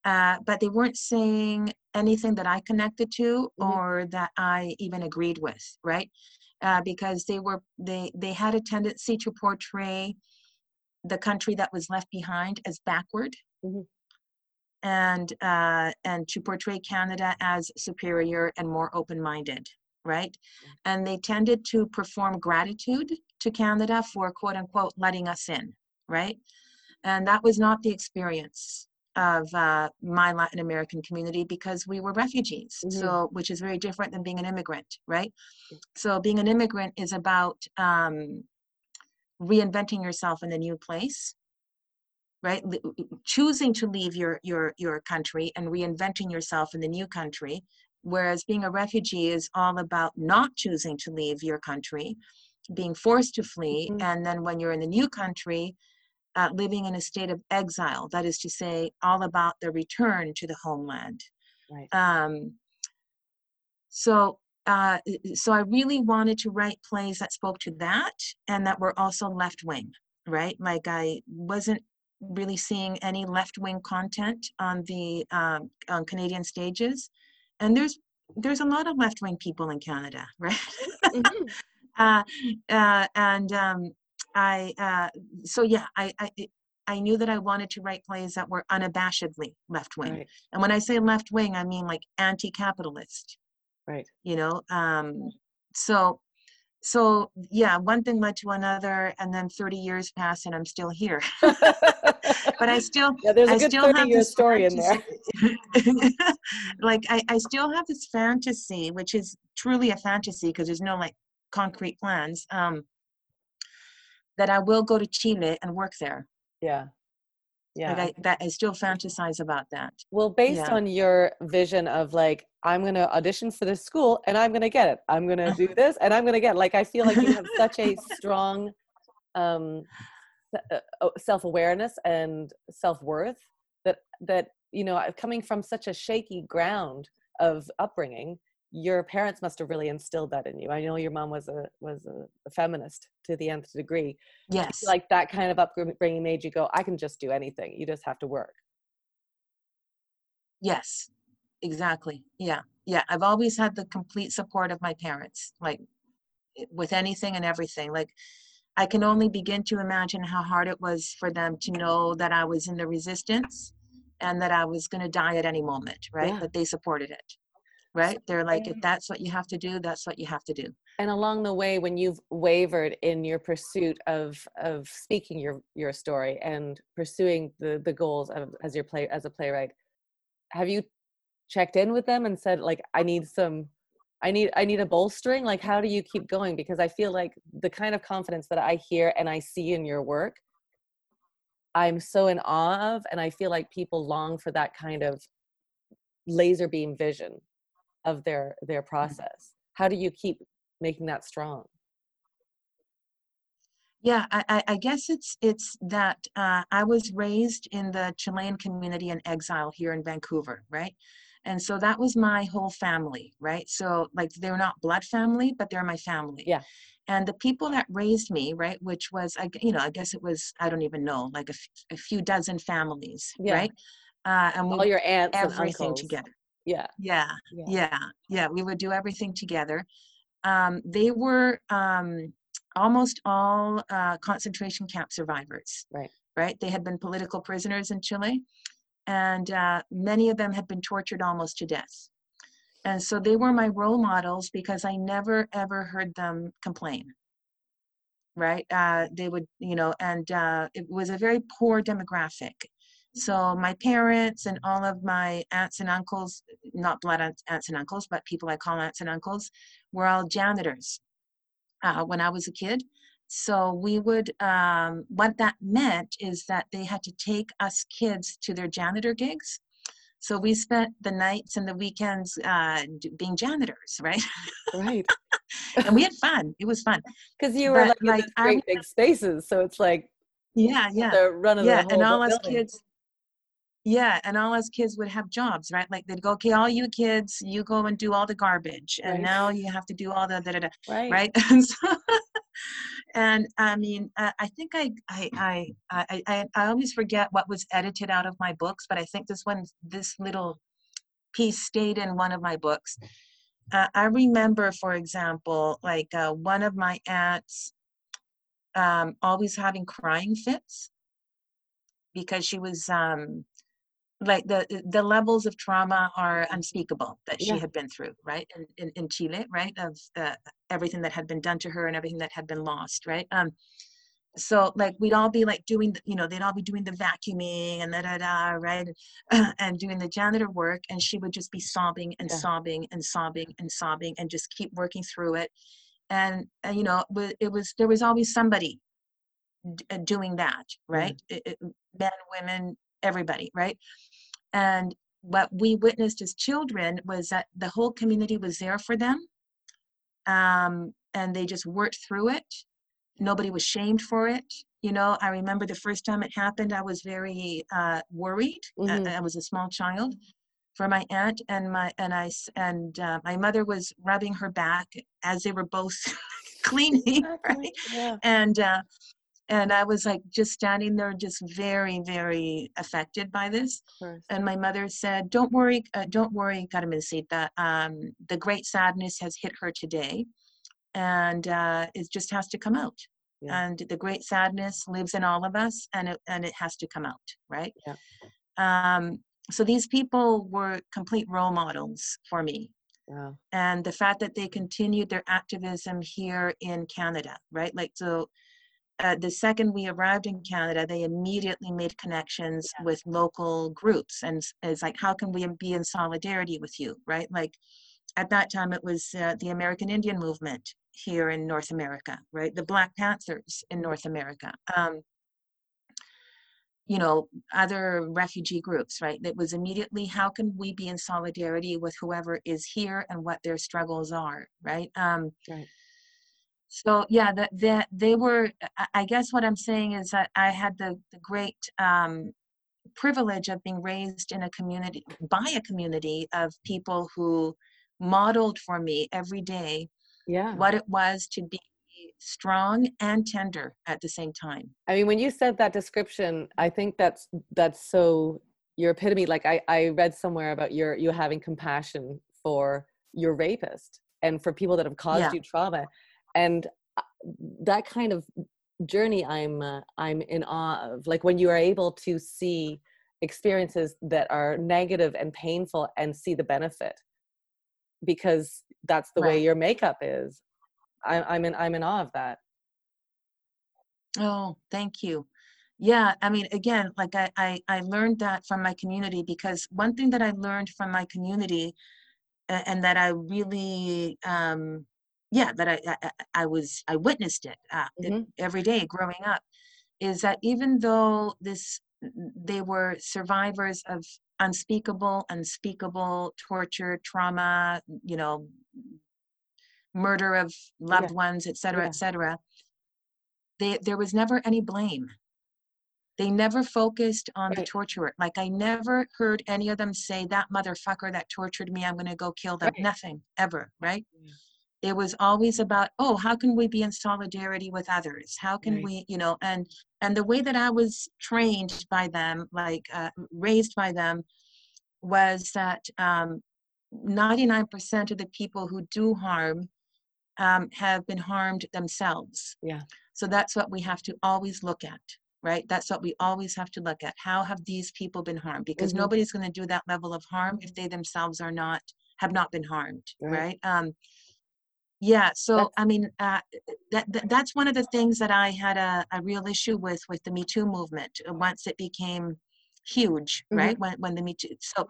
uh, but they weren't saying anything that I connected to Mhm. or that I even agreed with, right? Uh, because they were they they had a tendency to portray the country that was left behind as backward, Mhm. and uh, and to portray Canada as superior and more open-minded, right? And they tended to perform gratitude to Canada for quote unquote letting us in, right? And that was not the experience of uh, my Latin American community because we were refugees. Mhm. So, which is very different than being an immigrant, right? So, being an immigrant is about um, reinventing yourself in a new place, right? Choosing to leave your your your country and reinventing yourself in the new country. Whereas being a refugee is all about not choosing to leave your country, being forced to flee, Mhm. and then when you're in the new country, uh, living in a state of exile. That is to say, all about the return to the homeland. Right. Um, so, uh, so I really wanted to write plays that spoke to that and that were also left wing, right? Like I wasn't really seeing any left wing content on the um, on Canadian stages, and there's there's a lot of left wing people in Canada, right? Mhm. uh, uh, and um, I uh, so yeah, I, I I knew that I wanted to write plays that were unabashedly left wing, Right. and when I say left wing, I mean like anti-capitalist, Right. you know. Um, so so yeah, one thing led to another, and then 30 years pass, and I'm still here. but I still yeah, there's a I good still 30 have year story in there. like I, I still have this fantasy, which is truly a fantasy because there's no like concrete plans. Um, that I will go to Chile and work there. Yeah. Yeah. Like I, that I still fantasize about that. Well, based Yeah. on your vision of like, I'm going to audition for this school and I'm going to get it. I'm going to do this and I'm going to get it. Like, I feel like you have such a strong um, self awareness and self worth that, that, you know, uh, coming from such a shaky ground of upbringing, your parents must have really instilled that in you. I know your mom was a was a, a feminist to the nth degree. Yes. Like that kind of upbringing made you go, I can just do anything. You just have to work. Yes. Exactly. Yeah. Yeah. I've always had the complete support of my parents, like eh, with anything and everything. Like I can only begin to imagine how hard it was for them to know that I was in the resistance and that I was going to die at any moment, right? Yeah. But they supported it, right? They're like, if that's what you have to do, that's what you have to do. and along the way when you've wavered in your pursuit of of speaking your your story and pursuing the the goals of as your play as a playwright have you checked in with them and said like i need some i need i need a bolstering like how do you keep going because i feel like the kind of confidence that i hear and i see in your work i'm so in awe of and i feel like people long for that kind of laser beam vision of their their process how do you keep making that strong Yeah, I, I, guess it's it's that uh, I was raised in the Chilean community in exile here in Vancouver, right? And so that was my whole family, right? So like they're not blood family, but they're my family. Yeah. And the people that raised me, right, which was i you know, I guess it was I don't even know, like a, f- a few dozen families, Yeah. right? Uh, and we all your aunts and everything together. Yeah. Yeah, Yeah. yeah, yeah. We would do everything together. Um, they were um, almost all uh, concentration camp survivors. Right. Right. They had been political prisoners in Chile, and uh, many of them had been tortured almost to death. And so they were my role models because I never ever heard them complain. Right. Uh, they would, you know, and uh, it was a very poor demographic. So my parents and all of my aunts and uncles, not blood aunts, and uncles, but people I call aunts and uncles, were all janitors uh, when I was a kid. So we would, um, what that meant is that they had to take us kids to their janitor gigs. So we spent the nights and the weekends uh, being janitors, right? Right. and we had fun. It was fun. Because you were But, like, in like, these I great big spaces, so it's like Yeah, yeah. the run of yeah the and whole all us building. kids yeah, and all us kids would have jobs, right? Like they'd go, okay, all you kids, you go and do all the garbage, and Right. now you have to do all the da da da, Right. right? And so, and I mean, uh, I think I I, I I I I always forget what was edited out of my books, but I think this one, this little piece stayed in one of my books. Uh, I remember, for example, like uh, one of my aunts um, always having crying fits because she was um, like the the levels of trauma are unspeakable that she Yeah. had been through, right? In, in, in Chile, right? Of uh, everything that had been done to her and everything that had been lost, right? Um, so like we'd all be like doing, the, you know, they'd all be doing the vacuuming and da da da, right? and doing the janitor work, and she would just be sobbing and Yeah. sobbing and sobbing and sobbing and just keep working through it. And, and you know, it was there was always somebody d- uh, doing that, right? It- it- men, women, everybody, right? And what we witnessed as children was that the whole community was there for them, um, and they just worked through it. Nobody was shamed for it. You know, I remember the first time it happened, I was very uh, worried. Uh, Mhm. I was a small child for my aunt and my and I and uh, my mother was rubbing her back as they were both cleaning, right? Yeah. and uh, and I was like just standing there, just very, very affected by this. And my mother said, "Don't worry, uh, don't worry, Carmencita. Um, the great sadness has hit her today, and uh, it just has to come out. Yeah. And the great sadness lives in all of us, and it and it has to come out, right? Yeah. Um, so these people were complete role models for me Wow. and the fact that they continued their activism here in Canada, right? Like, so uh, the second we arrived in Canada, they immediately made connections with local groups, and it's like, how can we be in solidarity with you, right? Like, at that time, it was uh, the American Indian movement here in North America, right? The Black Panthers in North America. Um, you know, other refugee groups, right? That was immediately how can we be in solidarity with whoever is here and what their struggles are, right? Um, Right. So yeah, that that they were. I- I guess what I'm saying is that I had the the great um, privilege of being raised in a community by a community of people who modeled for me every day Yeah. what it was to be strong and tender at the same time. I mean, when you said that description, I think that's that's so your epitome. Like I, I read somewhere about your you having compassion for your rapist and for people that have caused Yeah. you trauma, and uh, that kind of journey, I'm uh, I'm in awe of. Like when you are able to see experiences that are negative and painful and see the benefit, because that's the way your makeup is. I, I'm in I'm in awe of that. Oh, thank you. Yeah, I mean, again, like I, I, I learned that from my community because one thing that I learned from my community a- and that I really, um, yeah, that I, I, I- was, I witnessed it, uh, it Mhm. every day growing up is that even though this, they were survivors of unspeakable, unspeakable torture, trauma, you know, murder of loved ones, etc cetera, Yeah. et cetera, they, there was never any blame. They never focused on the torturer. Like I never heard any of them say that motherfucker that tortured me, I'm going to go kill them. Right. Nothing ever, right? Yeah. It was always about, oh, how can we be in solidarity with others? How can Right. we, you know, and and the way that I was trained by them, like uh, raised by them, was that um, 99% of the people who do harm um, have been harmed themselves. Yeah. So that's what we have to always look at, right? That's what we always have to look at. How have these people been harmed? Because Mhm. nobody's going to do that level of harm if they themselves are not have not been harmed, Right. right? Um, yeah. So That's- I mean, uh, that, that that's one of the things that I had a, a real issue with with the Me Too movement uh, once it became huge, Mhm. right? When when the Me Too. So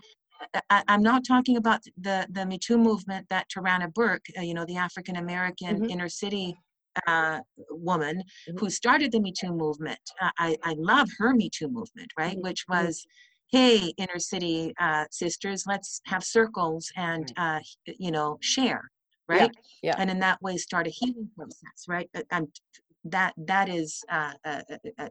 I- I, I'm not talking about the the Me Too movement that Tarana Burke, uh, you know, the African American Mhm. inner city uh, woman Mhm. who started the Me Too movement. Uh, I I love her Me Too movement, right? Mhm. Which Mhm. was, hey, inner city uh, sisters, let's have circles and uh, you know share, right? yeah. And in that way, start a healing process, right? and that that is uh, uh, uh, uh,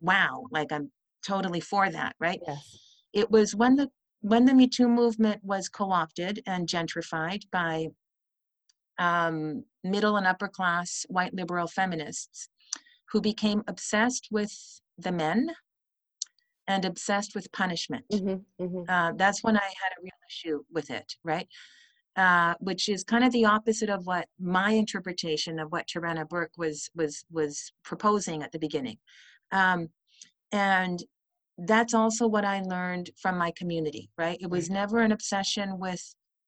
wow, like I'm totally for that, right? Yes. it was when the when the Me Too movement was co-opted and gentrified by um, middle and upper class white liberal feminists who became obsessed with the men and obsessed with punishment. Mm-hmm, mm-hmm. Uh, that's when I had a real issue with it, right? Uh, which is kind of the opposite of what my interpretation of what Tarana Burke was was was proposing at the beginning, um, and that's also what I learned from my community. Right, it was never an obsession with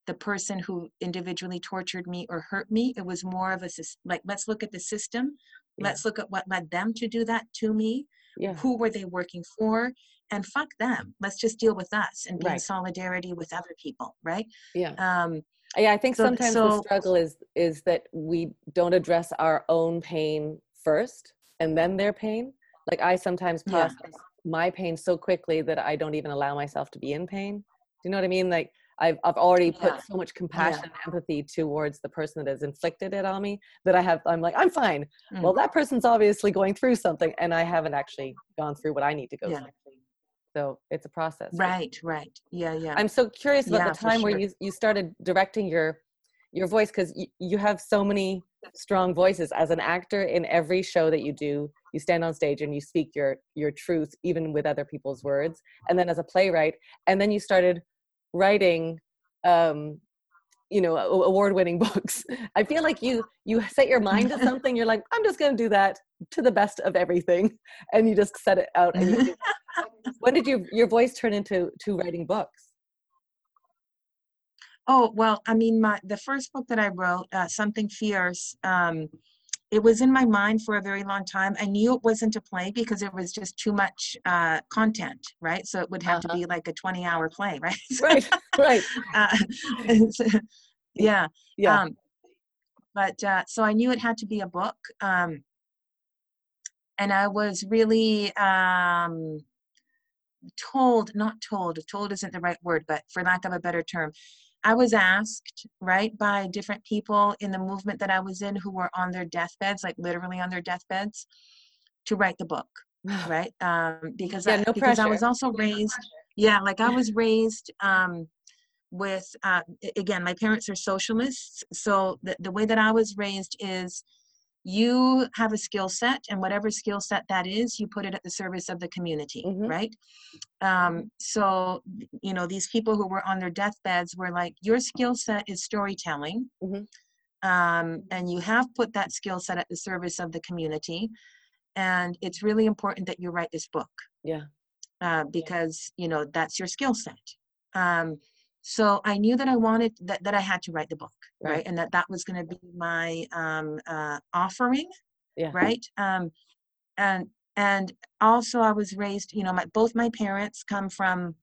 the person who individually tortured me or hurt me. It was more of a like let's look at the system, Yeah. let's look at what led them to do that to me, Yeah. who were they working for, and fuck them. Let's just deal with us and be in solidarity with other people. Right. Yeah. Um, Yeah, I think So- sometimes the struggle is is that we don't address our own pain first and then their pain. Like I sometimes Yeah. process my pain so quickly that I don't even allow myself to be in pain. Do you know what I mean? Like I've I've already put Yeah. so much compassion and empathy towards the person that has inflicted it on me that I have I'm like, I'm fine. Mm. Well, that person's obviously going through something and I haven't actually gone through what I need to go Yeah. through. So it's a process. right. Right. Yeah. Yeah. I'm so curious about Yeah, the time where you you started directing your your voice because you, you have so many strong voices as an actor in every show that you do. You stand on stage and you speak your your truth even with other people's words. And then as a playwright, and then you started writing um you know award winning books i feel like you you set your mind to something you're like i'm just going to do that to the best of everything and you just set it out and you when did your your voice turn into to writing books Oh, well, I mean, my the first book that I wrote, uh, Something Fierce, um, it was in my mind for a very long time. I knew it wasn't a play because it was just too much uh, content, right? So it would have Uh-huh. to be like a 20 hour play, right? right right uh, so- yeah. yeah Um, but uh, so I knew it had to be a book. Um, and I was really um, told, not told, told isn't the right word, but for lack of a better term, I was asked, right, by different people in the movement that I was in who were on their deathbeds, like literally on their deathbeds, to write the book, right? Um, because Yeah, I, no because I was also raised, yeah, like I was raised um, with, uh, again, my parents are socialists, so the, the way that I was raised is you have a skill set and whatever skill set that is you put it at the service of the community Mhm. right? Um, so you know these people who were on their deathbeds were like your skill set is storytelling Mhm. um, and you have put that skill set at the service of the community and it's really important that you write this book. Yeah. Uh, because you know that's your skill set. Um, so i knew that i wanted that, that i had to write the book right, Right. and that that was going to be my um, uh, offering Yeah. right um, and and also i was raised you know my both my parents come from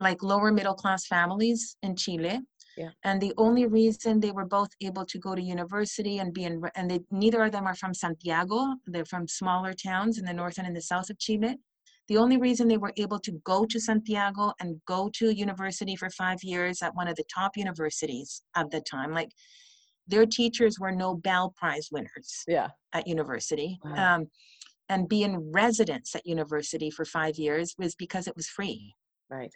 like lower middle class families in chile Yeah. and the only reason they were both able to go to university and be in and they neither of them are from santiago they're from smaller towns in the north and in the south of chile the only reason they were able to go to santiago and go to university for five years at one of the top universities of the time like their teachers were nobel prize winners yeah. at university. Wow. um, and be in residence at university for five years was because it was free. Right.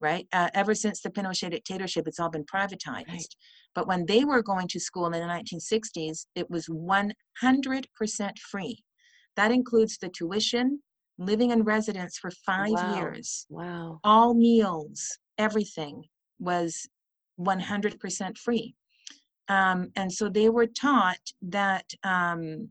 Right? Uh, ever since the pinochet dictatorship it's all been privatized. But when they were going to school in the 1960s it was 100% free. That includes the tuition living in residence for five Wow. years wow all meals, everything was 100% free. Um, and so they were taught that um,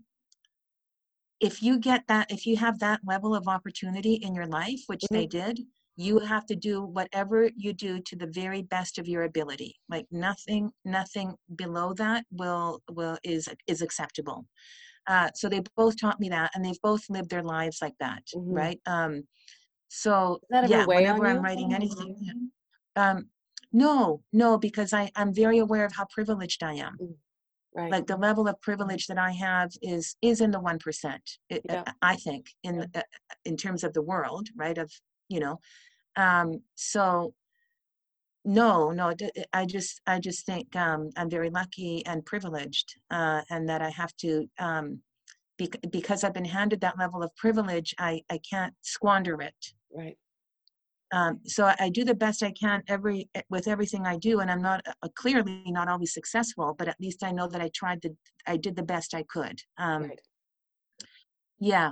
if you get that, if you have that level of opportunity in your life, which they did, you have to do whatever you do to the very best of your ability. Like nothing, nothing below that will will is is acceptable. Uh, so they both taught me that, and they've both lived their lives like that, Mhm. right? Um, so yeah, whenever I'm you? writing anything, um, no, no, because I I'm very aware of how privileged I am. right Like the level of privilege that I have is is in the one percent. Yeah. I think in the- uh, in terms of the world, right? Of you know, um, so no, no, I just I just think um, I'm very lucky and privileged, uh, and that I have to. Um, bec- because I've been handed that level of privilege, I, I can't squander it right um, so I, I do the best I can every eh, with everything I do, and I'm not uh, clearly not always successful, but at least I know that I tried the I did the best I could. Um, right. Yeah.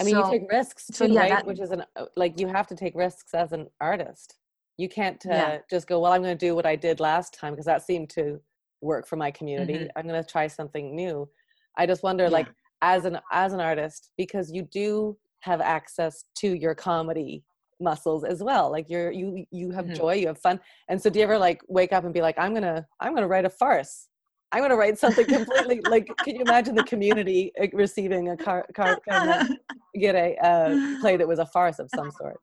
I mean, so, you take risks too, so yeah, right? that- Which is an uh, like you have to take risks as an artist. You can't uh, Yeah. just go, well, I'm going to do what I did last time because that seemed to work for my community. Mhm. I'm going to try something new. I just wonder, like, as an as an artist, because you do have access to your comedy muscles as well. Like you're you you have Mhm. joy, you have fun. And so, do you ever like wake up and be like, I'm gonna I'm gonna write a farce. I'm gonna write something completely like. Can you imagine the community uh, receiving a car, car, get a uh, play that was a farce of some sort.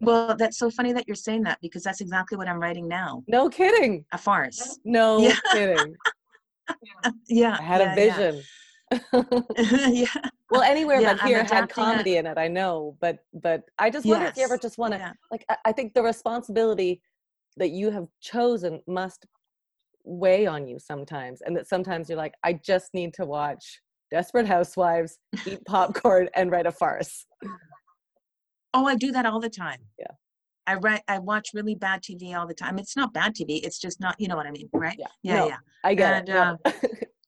Well, that's so funny that you're saying that because that's exactly what I'm writing now. No kidding. A farce. No Yeah. kidding. Yeah. I had yeah, a vision. Yeah. well, anywhere Yeah, but I'm here had adapting it. comedy in it. I know, but but I just wonder if you ever just want to yeah. like. I, I think the responsibility that you have chosen must weigh on you sometimes, and that sometimes you're like, I just need to watch Desperate Housewives, eat popcorn, and write a farce. Oh, I do that all the time. Yeah. I write. I watch really bad TV all the time. It's not bad TV. It's just not. You know what I mean, right? Yeah. Yeah. No, Yeah. I get And, it. no.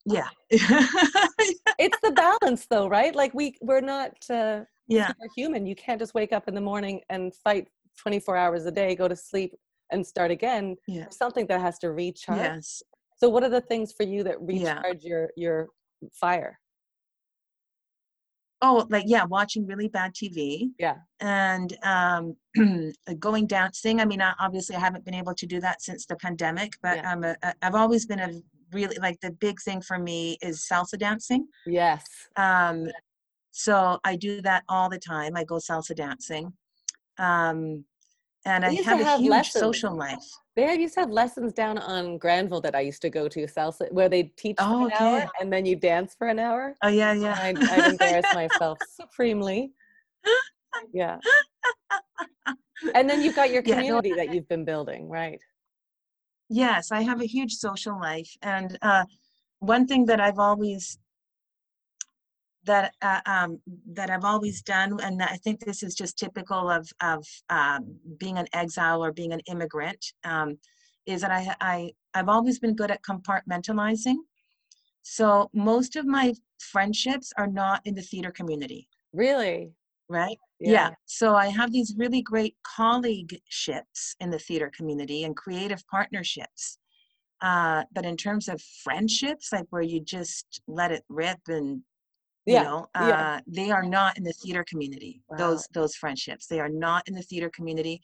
Yeah. it's the balance, though, right? Like we we're not. Uh, yeah. human. You can't just wake up in the morning and fight 24 hours a day, go to sleep and start again. Yeah. Something that has to recharge. Yes. So what are the things for you that Yeah. recharge your your fire? Oh, like yeah, watching really bad TV. Yeah. And um, going dancing. I mean, I, obviously, I haven't been able to do that since the pandemic, but Yeah. I'm a, a, I've always been a really like the big thing for me is salsa dancing. Yes. Um, so I do that all the time. I go salsa dancing. Um, and I have a have huge lessons. social life. They used to have lessons down on Granville that I used to go to, salsa, where they teach for Oh, an hour and then you dance for an hour. Oh yeah, yeah. I'd embarrass myself supremely. Yeah. And then you've got your Yeah, no, community that you've been building, right? Yes, I have a huge social life, and uh, one thing that I've always that uh, um, that I've always done, and I think this is just typical of of um, being an exile or being an immigrant, um, is that I I I've always been good at compartmentalizing. So most of my friendships are not in the theater community, Really? right? yeah. So I have these really great colleagueships in the theater community and creative partnerships. Uh, but in terms of friendships, like where you just let it rip and you Yeah, know, uh, yeah. they are not in the theater community. Wow. Those those friendships, they are not in the theater community.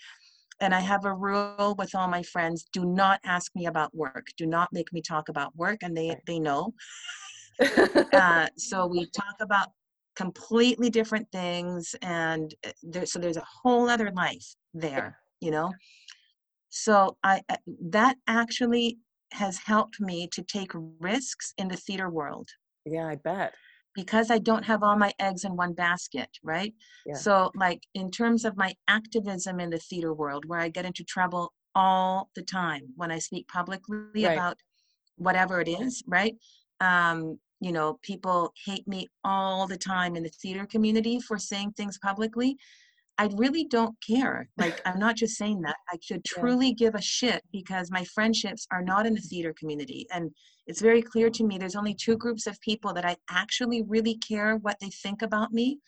And I have a rule with all my friends: do not ask me about work. Do not make me talk about work, and they they know. uh, so we talk about completely different things and uh, there, so there's a whole other life there you know so i I- that actually has helped me to take risks in the theater world yeah, I bet. Because i don't have all my eggs in one basket right Yeah. so like in terms of my activism in the theater world where i get into trouble all the time when i speak publicly Right. about whatever it is right um you know people hate me all the time in the theater community for saying things publicly i really don't care. Like i'm not just saying that. I should Yeah. truly give a shit because my friendships are not in the theater community. And it's very clear to me there's only two groups of people that i actually really care what they think about me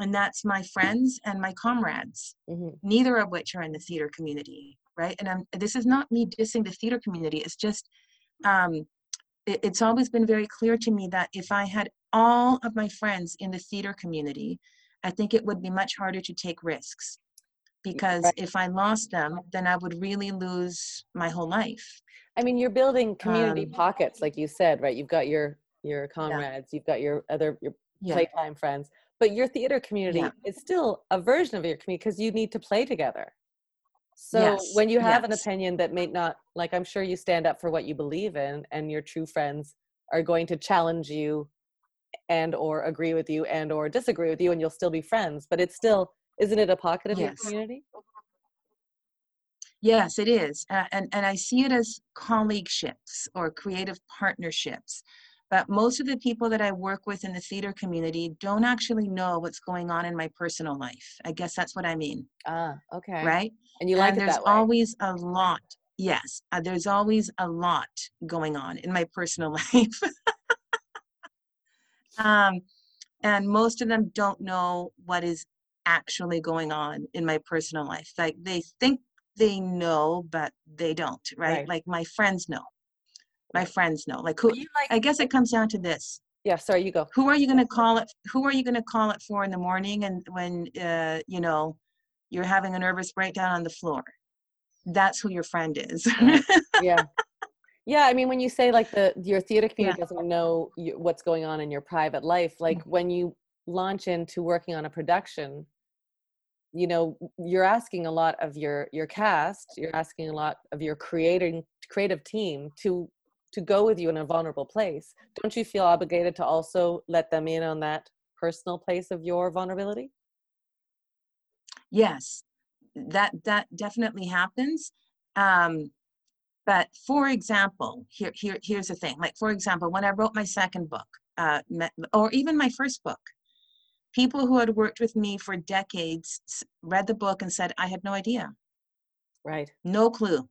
and that's my friends and my comrades hmm neither of which are in the theater community right? And I'm, this is not me dissing the theater community. It's just um, it, it's always been very clear to me that if i had all of my friends in the theater community i think it would be much harder to take risks because right. if i lost them then i would really lose my whole life I mean, you're building community Um, pockets, like you said, right? You've got your your comrades, you've got your other your yeah playtime friends, but your theater community Yeah. is still a version of your community because you need to play together. So Yes, when you have an opinion that may not, like I'm sure you stand up for what you believe in, and your true friends are going to challenge you, and or agree with you, and or disagree with you, and you'll still be friends. But it's still, isn't it a pocket of your Yes. community? Yes, it is. Uh, and, and I see it as colleagueships or creative partnerships. but most of the people that I work with in the theater community don't actually know what's going on in my personal life. I guess that's what I mean. Ah, okay. Right? And you like and it there's that way. always a lot. Yes, uh, there's always a lot going on in my personal life. Um, and most of them don't know what is actually going on in my personal life. Like they think they know, but they don't, right? Right. Like my friends know. My friends know. Like who like I guess it comes down to this. Yeah, sorry, you go. Who are you going to call it? Who are you going to call it for in the morning and when uh, you know you're having a nervous breakdown on the floor? That's who your friend is. Right. yeah yeah i mean when you say like the your theater community doesn't know you, what's going on in your private life like when you launch into working on a production you know you're asking a lot of your your cast you're asking a lot of your creating creative team to to go with you in a vulnerable place. Don't you feel obligated to also let them in on that personal place of your vulnerability? Yes, that that definitely happens. Um, but for example, here here here's the thing. Like for example, when I wrote my second book, uh, or even my first book, people who had worked with me for decades read the book and said, "I had no idea, right no clue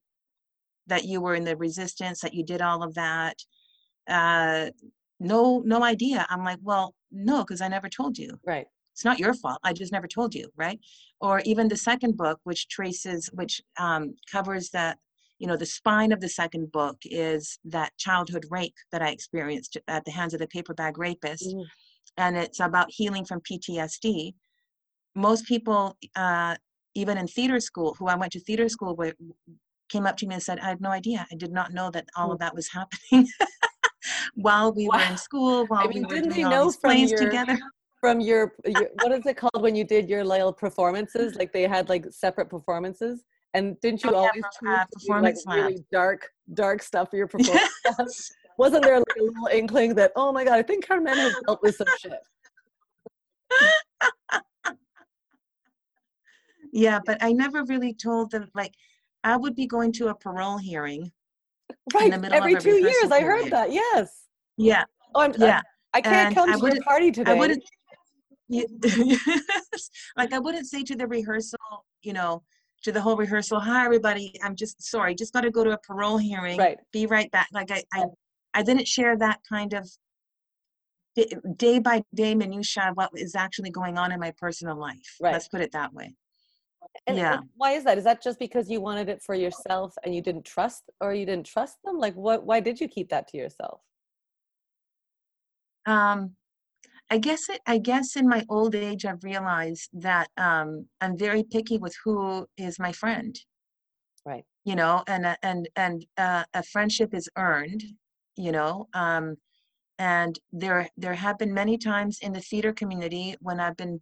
that you were in the resistance, that you did all of that." Uh, no no idea. I'm like, well, no, because I never told you. right it's not your fault i just never told you right or even the second book which traces which um, covers that you know the spine of the second book is that childhood rape that i experienced at the hands of the paper bag rapist Mhm. and it's about healing from ptsd most people uh, even in theater school who i went to theater school with came up to me and said i had no idea. I did not know that all of that was happening. While we were in school while mean, we were didn't doing they all know these from plays your- together. from your, your what is it called when you did your little performances? Like they had like separate performances and didn't you Oh, always per- choose uh, to do, performance like really dark dark stuff for your performance wasn't there like a little inkling that oh my god i think carmen has dealt with some shit? Yeah, but I never really told them like I would be going to a parole hearing. right the middle of every a two years rehearsal i heard that yes. Yeah, oh i'm yeah. i, I can't and come I to your party today. I wouldn't like I wouldn't say to the rehearsal, you know, to the whole rehearsal, hi everybody, I'm just sorry, just gotta go to a parole hearing. right Be right back. Like I I, I didn't share that kind of day, day by day minutia of what is actually going on in my personal life. Right. Let's put it that way. and, yeah. and why is that is that just because you wanted it for yourself and you didn't trust or you didn't trust them like what why did you keep that to yourself Um, I guess it, I guess in my old age, I've realized that um, I'm very picky with who is my friend. Right. You know, and a- and and uh, a friendship is earned. You know, um, and there there have been many times in the theater community when I've been,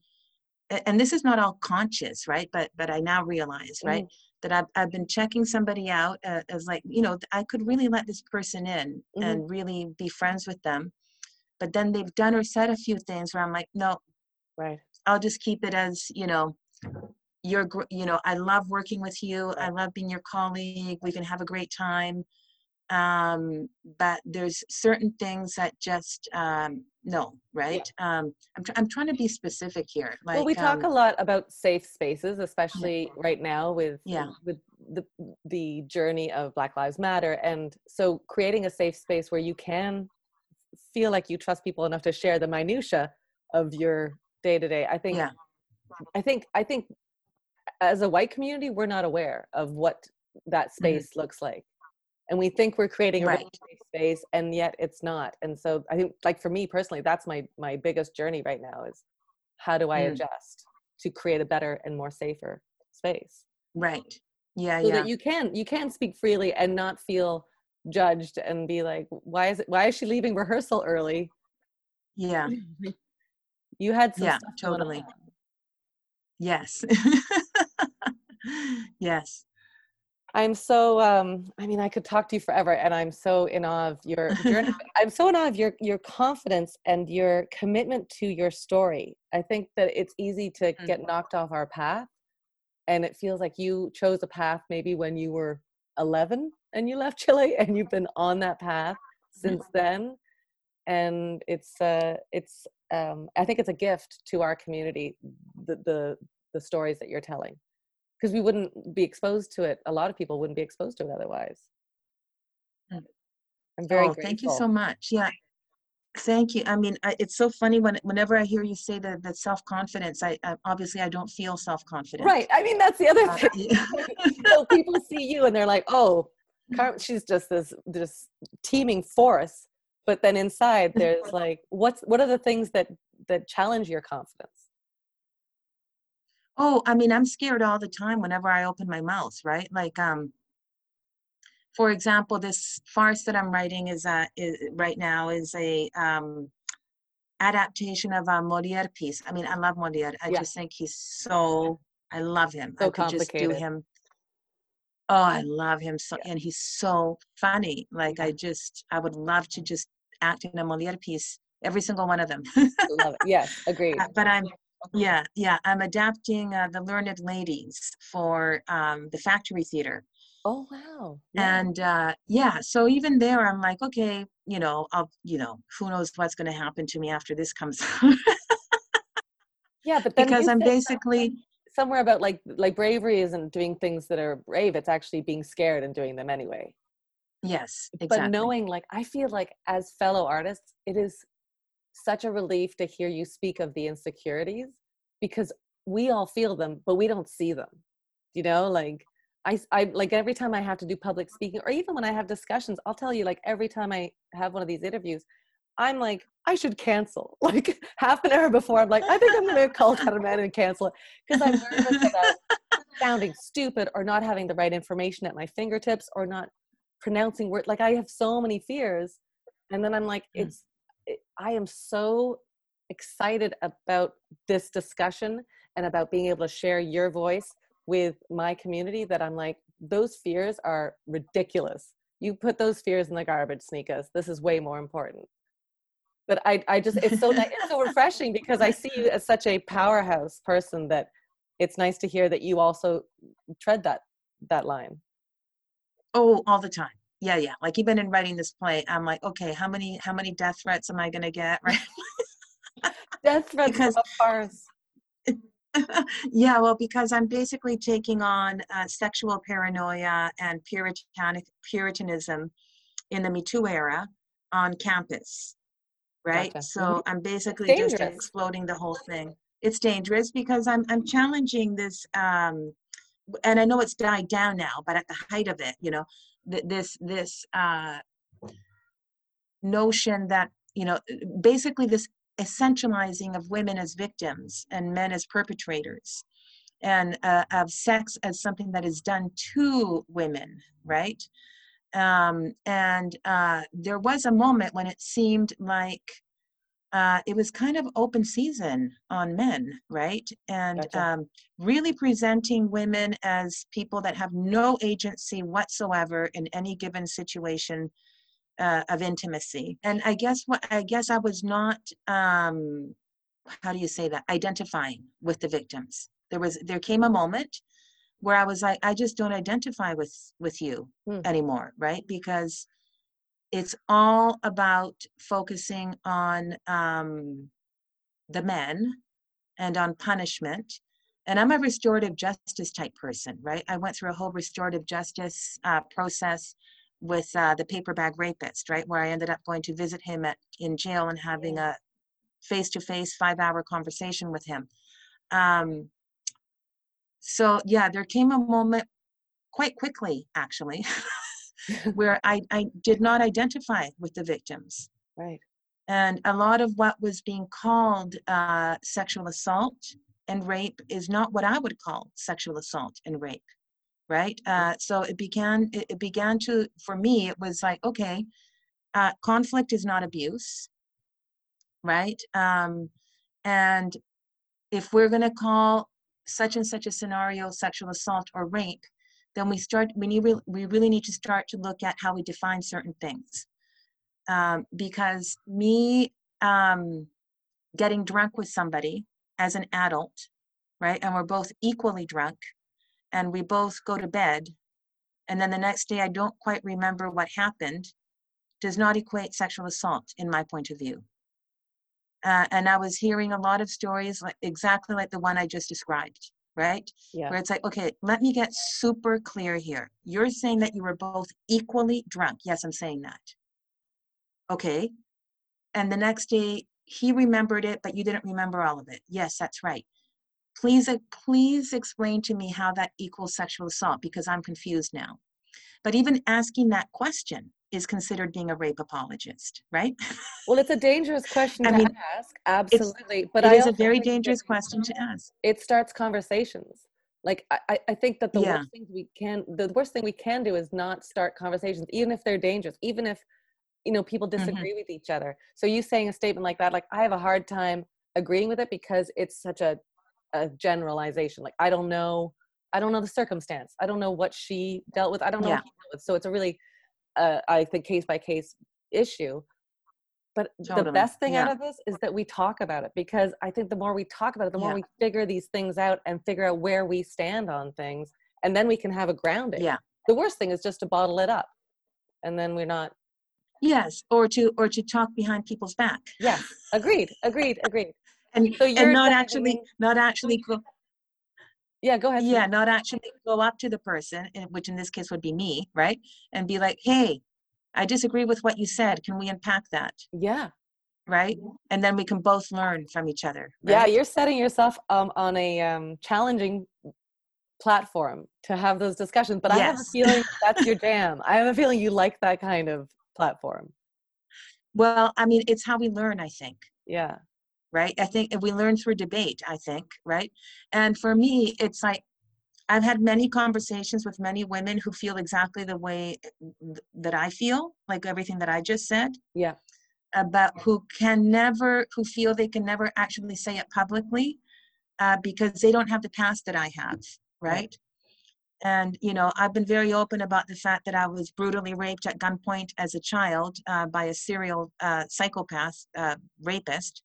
and this is not all conscious, right? But but I now realize, right, that I've I've been checking somebody out uh, as like you know I could really let this person in Mhm. and really be friends with them but then they've done or said a few things where I'm like, no, right I'll just keep it as, you know, you're, you know, I love working with you. I love being your colleague. We can have a great time. Um, but there's certain things that just, um, no, right? Um, I'm, tr- I'm trying to be specific here. Like, well we talk um, a lot about safe spaces especially right now with Yeah. with the the journey of black lives matter and so creating a safe space where you can feel like you trust people enough to share the minutia of your day to day i think Yeah. i think i think as a white community we're not aware of what that space looks like and we think we're creating a Mm-hmm. Right. space and yet it's not and so i think like for me personally that's my my biggest journey right now is how do i Mm. adjust to create a better and more safer space right. Yeah. so yeah. that you can you can speak freely and not feel judged and be like why is it why is she leaving rehearsal early yeah. you had some Yeah, totally. Yes. yes. i'm so um i mean i could talk to you forever and i'm so in awe of your but i'm so in awe of your your confidence and your commitment to your story i think that it's easy to get knocked off our path and it feels like you chose a path maybe when you were 11 and you left chile and you've been on that path since then and it's uh it's um i think it's a gift to our community the the, the stories that you're telling because we wouldn't be exposed to it a lot of people wouldn't be exposed to it otherwise Mm. i'm very oh, grateful. thank you so much. Yeah, thank you. I mean, I, it's so funny when whenever I hear you say the the self confidence. I, I obviously I don't feel self confident. right i mean that's the other Uh, thing yeah. so people see you and they're like oh Car- she's just this this teeming force but then inside there's like what's what are the things that that challenge your confidence Oh, I mean, I'm scared all the time whenever I open my mouth, right? Like, um, for example, this farce that I'm writing is, uh, is right now is a um, adaptation of a Moliere piece. I mean, I love Moliere. I Yeah. just think he's so. I love him. So I could just do him. Oh, I love him so, and he's so funny. Like, I just, I would love to just act in a Moliere piece, every single one of them. Love it. Yes agreed. Uh, but I'm yeah yeah I'm adapting uh, the Learned Ladies for um, the Factory Theater, oh wow. Yeah. and uh, yeah, so even there I'm like, okay, you know, I'll you know, who knows what's going to happen to me after this comes out. Yeah but because I'm basically somewhere about like like bravery isn't doing things that are brave it's actually being scared and doing them anyway. Yes but knowing like i feel like as fellow artists it is such a relief to hear you speak of the insecurities because we all feel them but we don't see them you know? Like I, I like every time i have to do public speaking or even when i have discussions i'll tell you like every time i have one of these interviews i'm like i should cancel. Like half an hour before i'm like i think i'm going to call man and cancel it. Because i'm nervous about sounding stupid or not having the right information at my fingertips or not pronouncing words. like i have so many fears. And then i'm like Mm. it's it, i am so excited about this discussion and about being able to share your voice with my community that i'm like those fears are ridiculous. You put those fears in the garbage sneakers. This is way more important but i i just it's so ni- it's so refreshing because i see you as such a powerhouse person that it's nice to hear that you also tread that that line. Oh all the time. Yeah yeah. Like even in writing this play I'm like okay how many how many death threats am I going to get? Right? Death threats Because- a farce yeah, well, because I'm basically taking on uh, sexual paranoia and puritanic puritanism in the Me Too era on campus, right? Gotcha. So I'm basically just exploding the whole thing. It's dangerous because I'm I'm challenging this, um, and I know it's died down now, but at the height of it, you know, th- this this uh, notion that you know, basically this essentializing of women as victims and men as perpetrators and uh, of sex as something that is done to women right um, and uh, there was a moment when it seemed like uh, it was kind of open season on men right and Gotcha. um, really presenting women as people that have no agency whatsoever in any given situation uh, of intimacy. And I guess what I guess I was not um, how do you say that identifying with the victims. There was there came a moment where I was like, I just don't identify with with you Hmm. anymore, right? Because it's all about focusing on um, the men and on punishment. And I'm a restorative justice type person, right? I went through a whole restorative justice uh, process with uh, the paper bag rapist, right? Where I ended up going to visit him at in jail and having a face to face five hour conversation with him. Um, so yeah, there came a moment quite quickly, actually, where I, I did not identify with the victims. right And a lot of what was being called uh, sexual assault and rape is not what I would call sexual assault and rape, right? Uh, so it began. It, it began to, for me, it was like, okay, uh, conflict is not abuse, right? Um, and if we're going to call such and such a scenario sexual assault or rape, then we start. We need. We really need to start to look at how we define certain things um, because me um, getting drunk with somebody as an adult, right, and we're both equally drunk, and we both go to bed, and then the next day I don't quite remember what happened, does not equate sexual assault in my point of view. Uh, and I was hearing a lot of stories like exactly like the one I just described, right? Yeah. Where it's like, okay, let me get super clear here. You're saying that you were both equally drunk. Yes, I'm saying that. Okay. And the next day he remembered it, but you didn't remember all of it. Yes, that's right. Please, uh, please explain to me how that equals sexual assault because I'm confused now. But even asking that question is considered being a rape apologist, right? Well, it's a dangerous question I to mean, ask. Absolutely. But it is a very dangerous question to ask. It starts conversations. Like I, I- think that the Yeah. worst things we can the worst thing we can do is not start conversations, even if they're dangerous, even if you know people Mm-hmm. disagree with each other. So you saying a statement like that, like I have a hard time agreeing with it because it's such a a generalization. Like I don't know, I don't know the circumstance. I don't know what she dealt with. I don't know Yeah. what he dealt with. So it's a really, uh, I think, case by case issue. But the best thing out of this is that we talk about it because I think the more we talk about it, the more Yeah. we figure these things out and figure out where we stand on things, and then we can have a grounding. Yeah. The worst thing is just to bottle it up, and then we're not. Yes, or to or to talk behind people's back. Yes, agreed, agreed, agreed. And So you're and not actually not actually go Yeah, go ahead. yeah not actually go up to the person which in this case would be me right and be like hey i disagree with what you said can we unpack that Yeah. right and then we can both learn from each other Yeah, you're setting yourself um, on a um, challenging platform to have those discussions. But I have a feeling that's your jam. I have a feeling you like that kind of platform. well i mean it's how we learn i think Yeah. Right i think we learn through debate i think right and for me it's like i've had many conversations with many women who feel exactly the way that i feel like everything that i just said Yeah. about who can never who feel they can never actually say it publicly uh, because they don't have the past that i have Right. right and you know i've been very open about the fact that i was brutally raped at gunpoint as a child uh, by a serial uh, psychopath uh, rapist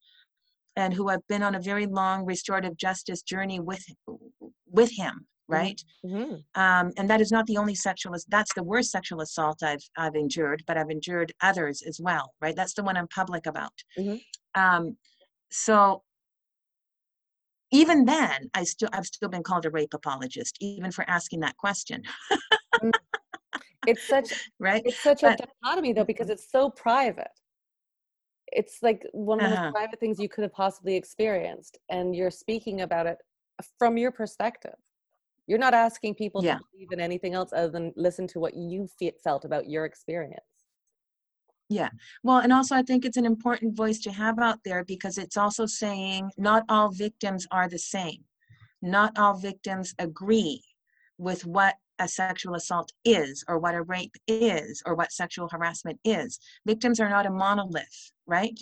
and who have been on a very long restorative justice journey with with him right? Hmm um, and that is not the only sexual that's the worst sexual assault i've i've endured but i've endured others as well right? That's the one i'm public about. Mhm. um, so even then i still i've still been called a rape apologist even for asking that question. It's such right? it's such a dichotomy though because it's so private. It's like one of the Uh-huh. private things you could have possibly experienced, and you're speaking about it from your perspective. You're not asking people Yeah. to believe in anything else other than listen to what you fe- felt about your experience. Yeah. Well and also i think it's an important voice to have out there because it's also saying not all victims are the same not all victims agree with what a sexual assault is or what a rape is or what sexual harassment is. Victims are not a monolith right?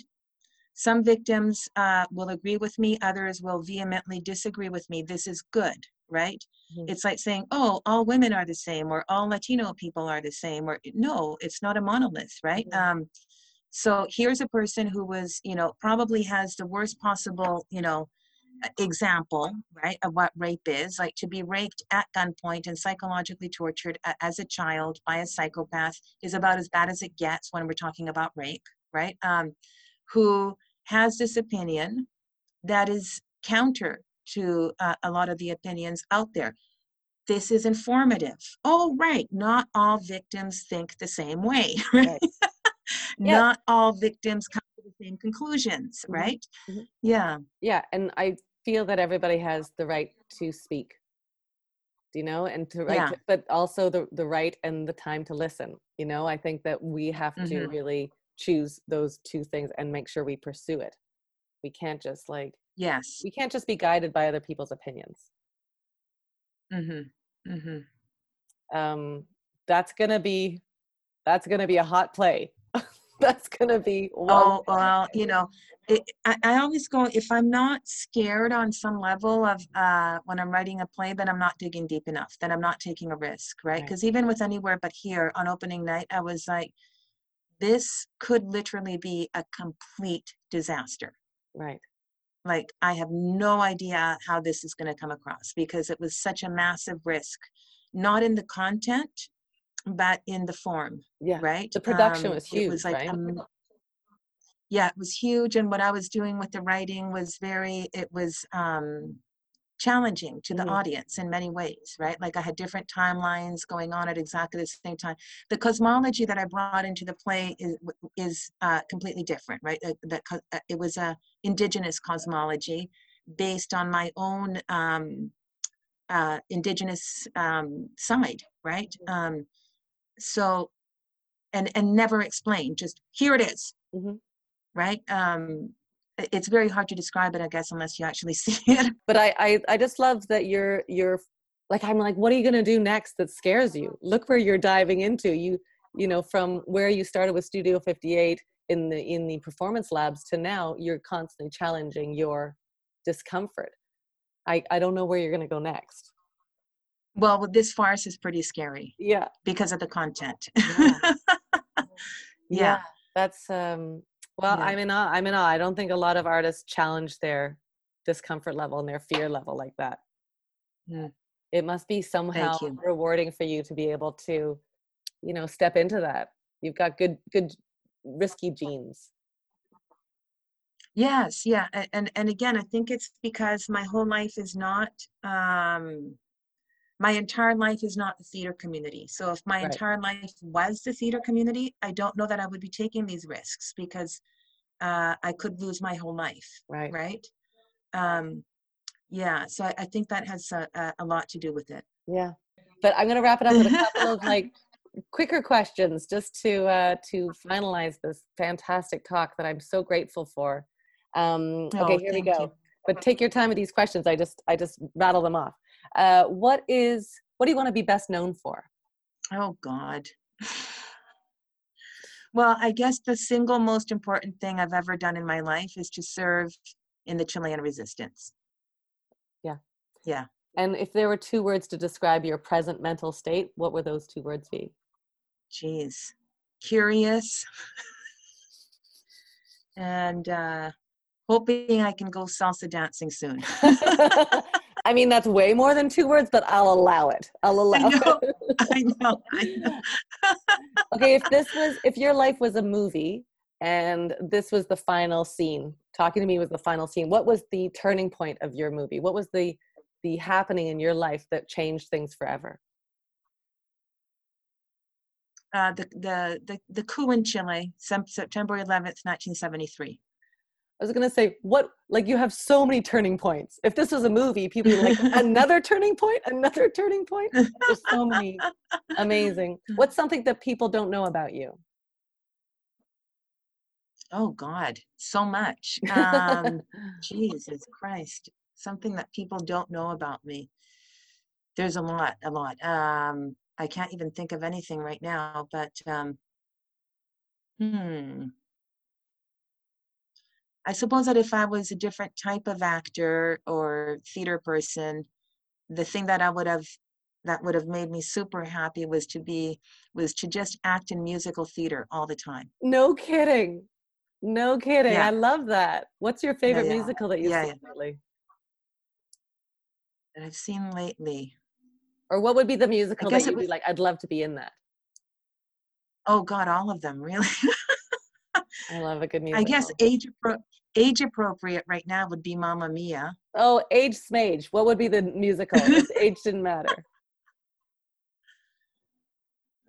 Some victims uh, will agree with me others will vehemently disagree with me. This is good right? Mhm. it's like saying oh all women are the same or all latino people are the same or no it's not a monolith right? Mhm. um, so here's a person who was you know probably has the worst possible you know example right of what rape is like to be raped at gunpoint and psychologically tortured as a child by a psychopath is about as bad as it gets when we're talking about rape right? Um, who has this opinion that is counter to uh, a lot of the opinions out there. This is informative. Oh right not all victims think the same way right? Yeah. not all victims come to the same conclusions Mhm. right? Mhm. yeah. Yeah, and I feel that everybody has the right to speak. Do you know, and to Yeah. to- but also the the right and the time to listen. You know, I think that we have to Mhm. really choose those two things and make sure we pursue it. We can't just like yes we can't just be guided by other people's opinions. mm-hmm. Mm-hmm. Um, that's gonna be that's gonna be a hot play. that's gonna be one Oh, well, you know, it, I, I always go, if I'm not scared on some level of uh, when I'm writing a play, then I'm not digging deep enough, then I'm not taking a risk, right? Right. Because even with Anywhere But Here on opening night, I was like, this could literally be a complete disaster. right. Like, I have no idea how this is going to come across because it was such a massive risk, not in the content, but in the form, Yeah. right? The production was It huge, was like, right? um, yeah, it was huge. And what I was doing with the writing was very, it was um, challenging to the Mhm. audience in many ways, right? Like I had different timelines going on at exactly the same time. The cosmology that I brought into the play is is uh, completely different, right? Uh, That uh, it was a indigenous cosmology based on my own um, uh, indigenous um, side, right? Um, so, and and never explain just here it is, Mhm. right? Um, it's very hard to describe it, I guess, unless you actually see it. But I, I, I just love that you're, you're like, I'm like, what are you going to do next that scares you? Look where you're diving into. You, you know, from where you started with Studio 58 in the, in the performance labs to now, you're constantly challenging your discomfort. I, I don't know where you're going to go next. Well, with this farce is pretty scary Yeah. because of the content. Yeah. Yeah. That's, um, well, Yeah. I'm in awe. I'm in awe. I don't think a lot of artists challenge their discomfort level and their fear level like that. Mm. It must be somehow rewarding for you to be able to, you know, step into that. You've got good, good, risky genes. Yes, yeah, a- and and again, I think it's because my whole life is not um my entire life is not the theater community. So if my Right. entire life was the theater community, I don't know that I would be taking these risks because uh I could lose my whole life, Right. right? Um yeah, so I, I think that has a, a, lot to do with it. Yeah. But I'm going to wrap it up with a couple of like quicker questions just to uh, to finalize this fantastic talk that I'm so grateful for. Um, okay, Oh, here we go. you. But take your time with these questions. I just I just rattle them off. Uh, what is what do you want to be best known for? Oh God. Well, I guess the single most important thing I've ever done in my life is to serve in the Chilean resistance. Yeah. Yeah. And if there were two words to describe your present mental state, what would those two words be? Jeez. Curious. and uh, hoping I can go salsa dancing soon. I mean, that's way more than two words, but I'll allow it. I'll allow I know, it. I know, I know. okay, if this was, if your life was a movie and this was the final scene, talking to me was the final scene, what was the turning point of your movie? What was the the happening in your life that changed things forever? Uh, the, the, the, the coup in Chile, September 11th, 1973. I was gonna say, what like you have so many turning points. If this was a movie, people would be like another turning point, another turning point. There's so many amazing. What's something that people don't know about you? Oh God, so much. Um, Jesus Christ, something that people don't know about me. There's a lot, a lot. Um, I can't even think of anything right now, but um, hmm. I suppose that if I was a different type of actor or theater person, the thing that I would have that would have made me super happy was to be was to just act in musical theater all the time. no kidding. No kidding. Yeah. I love that. What's your favorite yeah. musical that you've Yeah, seen lately? That I've seen lately. Or what would be the musical that you'd be like, I'd love to be in that? Oh God, all of them really. I love a good musical. I guess age appro- age appropriate right now would be Mamma Mia. Oh, age smage. What would be the musical? age didn't matter.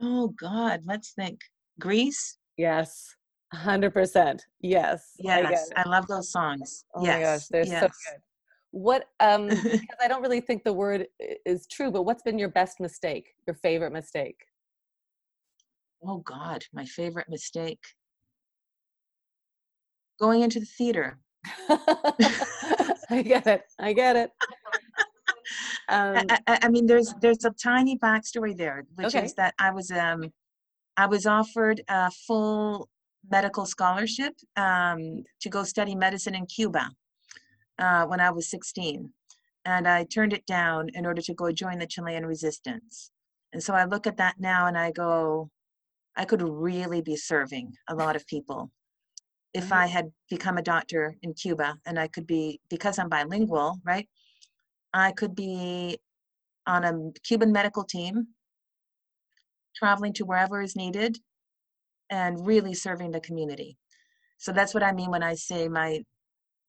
Oh God, let's think. Grease. Yes. hundred percent. Yes. I Yes, it. I, love those songs. Oh yes, my gosh, they're yes. so good. What um because I don't really think the word is true, but what's been your best mistake? Your favorite mistake? Oh God, my favorite mistake. Going into the theater. I get it. I get it. I, Um, I- I, I mean, there's there's a tiny backstory there, which Okay. is that I was um I was offered a full medical scholarship um, to go study medicine in Cuba uh, when I was 16, and I turned it down in order to go join the Chilean resistance. And so I look at that now and I go, I could really be serving a lot of people if I had become a doctor in Cuba, and I could be because I'm bilingual, right? I could be on a Cuban medical team, traveling to wherever is needed, and really serving the community. So that's what I mean when I say my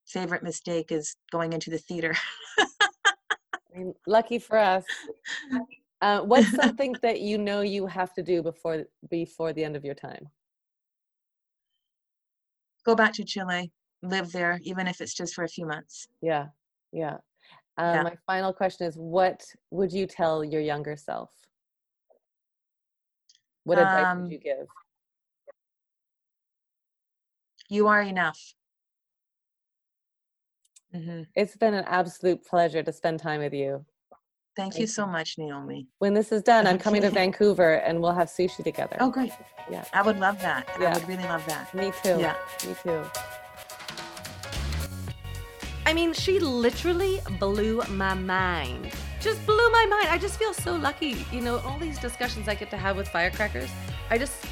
favorite mistake is going into the theater. I mean, lucky for us. Uh, what's something that you know you have to do before before the end of your time? Go back to Chile, live there, even if it's just for a few months. Yeah, yeah. Um, Yeah. My final question is: What would you tell your younger self? What advice Um, would you give? You are enough. hmm It's been an absolute pleasure to spend time with you. Thank you so much, Naomi. When this is done, I'm coming to Vancouver and we'll have sushi together. Oh, great. Yeah. I would love that. Yeah. I would really love that. Me too. Yeah. Me too. I mean, she literally blew my mind. Just blew my mind. I just feel so lucky. You know, all these discussions I get to have with firecrackers, I just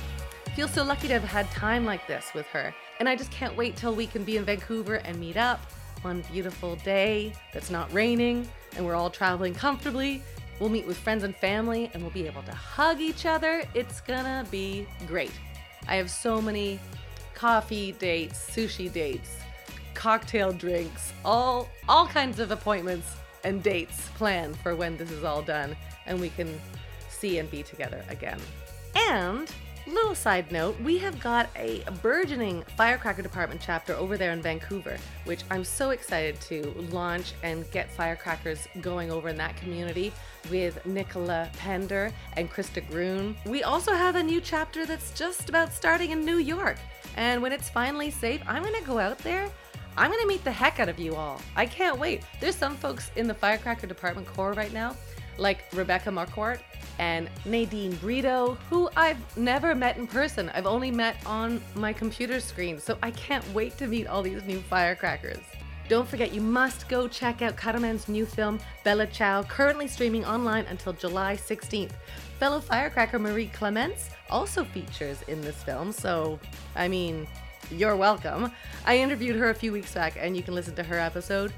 feel so lucky to have had time like this with her. And I just can't wait till we can be in Vancouver and meet up one beautiful day that's not raining and we're all traveling comfortably. We'll meet with friends and family and we'll be able to hug each other. It's gonna be great. I have so many coffee dates, sushi dates, cocktail drinks, all all kinds of appointments and dates planned for when this is all done and we can see and be together again. And little side note, we have got a burgeoning firecracker department chapter over there in Vancouver, which I'm so excited to launch and get firecrackers going over in that community with Nicola Pender and Krista Groon. We also have a new chapter that's just about starting in New York. And when it's finally safe, I'm gonna go out there I'm gonna meet the heck out of you all. I can't wait. There's some folks in the Firecracker Department Corps right now, like Rebecca Marquardt and Nadine Brito, who I've never met in person. I've only met on my computer screen, so I can't wait to meet all these new firecrackers. Don't forget, you must go check out Cutterman's new film, Bella Ciao, currently streaming online until July 16th. Fellow firecracker Marie Clements also features in this film, so, I mean, you're welcome. I interviewed her a few weeks back, and you can listen to her episode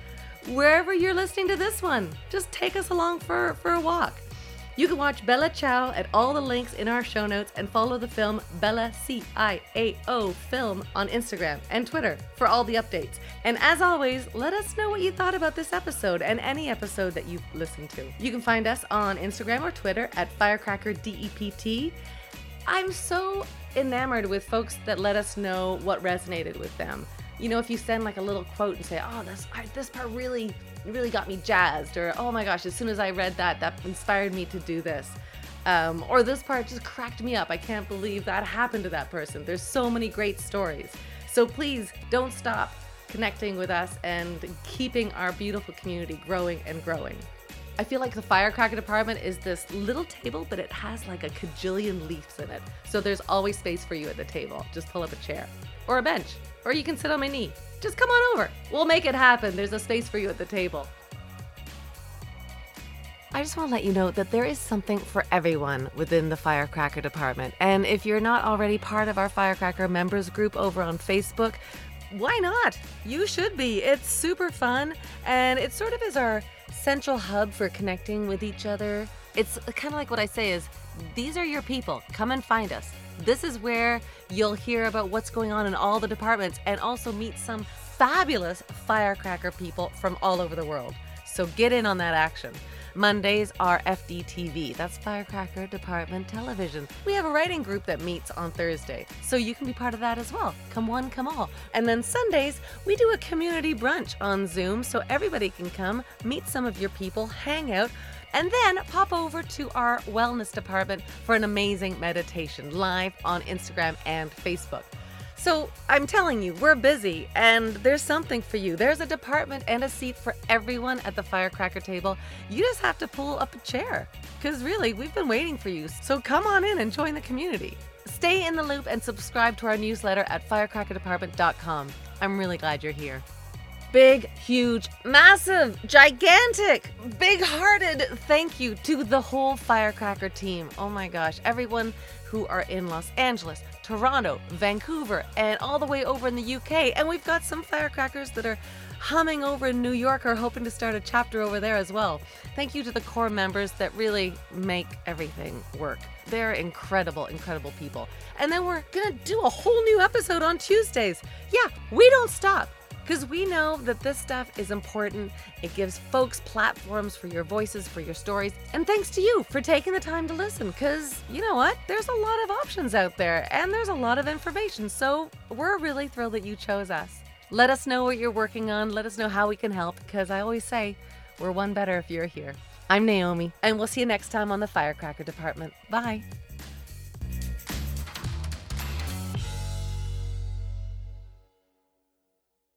wherever you're listening to this one. Just take us along for, for a walk. You can watch Bella Ciao at all the links in our show notes and follow the film Bella C I A O Film on Instagram and Twitter for all the updates. And as always, let us know what you thought about this episode and any episode that you've listened to. You can find us on Instagram or Twitter at FirecrackerDEPT. I'm so enamored with folks that let us know what resonated with them. You know, if you send like a little quote and say, "Oh, this part, this part really, really got me jazzed," or "Oh my gosh, as soon as I read that, that inspired me to do this," um, or "This part just cracked me up. I can't believe that happened to that person." There's so many great stories. So please don't stop connecting with us and keeping our beautiful community growing and growing. I feel like the firecracker department is this little table, but it has like a cajillion leaves in it. So there's always space for you at the table. Just pull up a chair or a bench, or you can sit on my knee. Just come on over. We'll make it happen. There's a space for you at the table. I just want to let you know that there is something for everyone within the Firecracker Department. And if you're not already part of our Firecracker members group over on Facebook, why not? You should be. It's super fun and it sort of is our central hub for connecting with each other. It's kind of like what I say is these are your people. Come and find us. This is where you'll hear about what's going on in all the departments and also meet some fabulous firecracker people from all over the world. So get in on that action. Mondays are FDTV, that's Firecracker Department Television. We have a writing group that meets on Thursday, so you can be part of that as well. Come one, come all. And then Sundays, we do a community brunch on Zoom so everybody can come, meet some of your people, hang out, and then pop over to our wellness department for an amazing meditation live on Instagram and Facebook. So I'm telling you, we're busy and there's something for you. There's a department and a seat for everyone at the firecracker table. You just have to pull up a chair. Because really, we've been waiting for you. So come on in and join the community. Stay in the loop and subscribe to our newsletter at firecrackerdepartment.com. I'm really glad you're here. Big, huge, massive, gigantic, big hearted thank you to the whole Firecracker team. Oh my gosh, everyone who are in Los Angeles, Toronto, Vancouver, and all the way over in the UK. And we've got some firecrackers that are humming over in New York are hoping to start a chapter over there as well. Thank you to the core members that really make everything work. They're incredible, incredible people. And then we're going to do a whole new episode on Tuesdays. Yeah, we don't stop because we know that this stuff is important. It gives folks platforms for your voices, for your stories. And thanks to you for taking the time to listen because you know what? There's a lot of options out there and there's a lot of information. So we're really thrilled that you chose us. Let us know what you're working on. Let us know how we can help because I always say we're one better if you're here. I'm Naomi, and we'll see you next time on the Firecracker Department. Bye.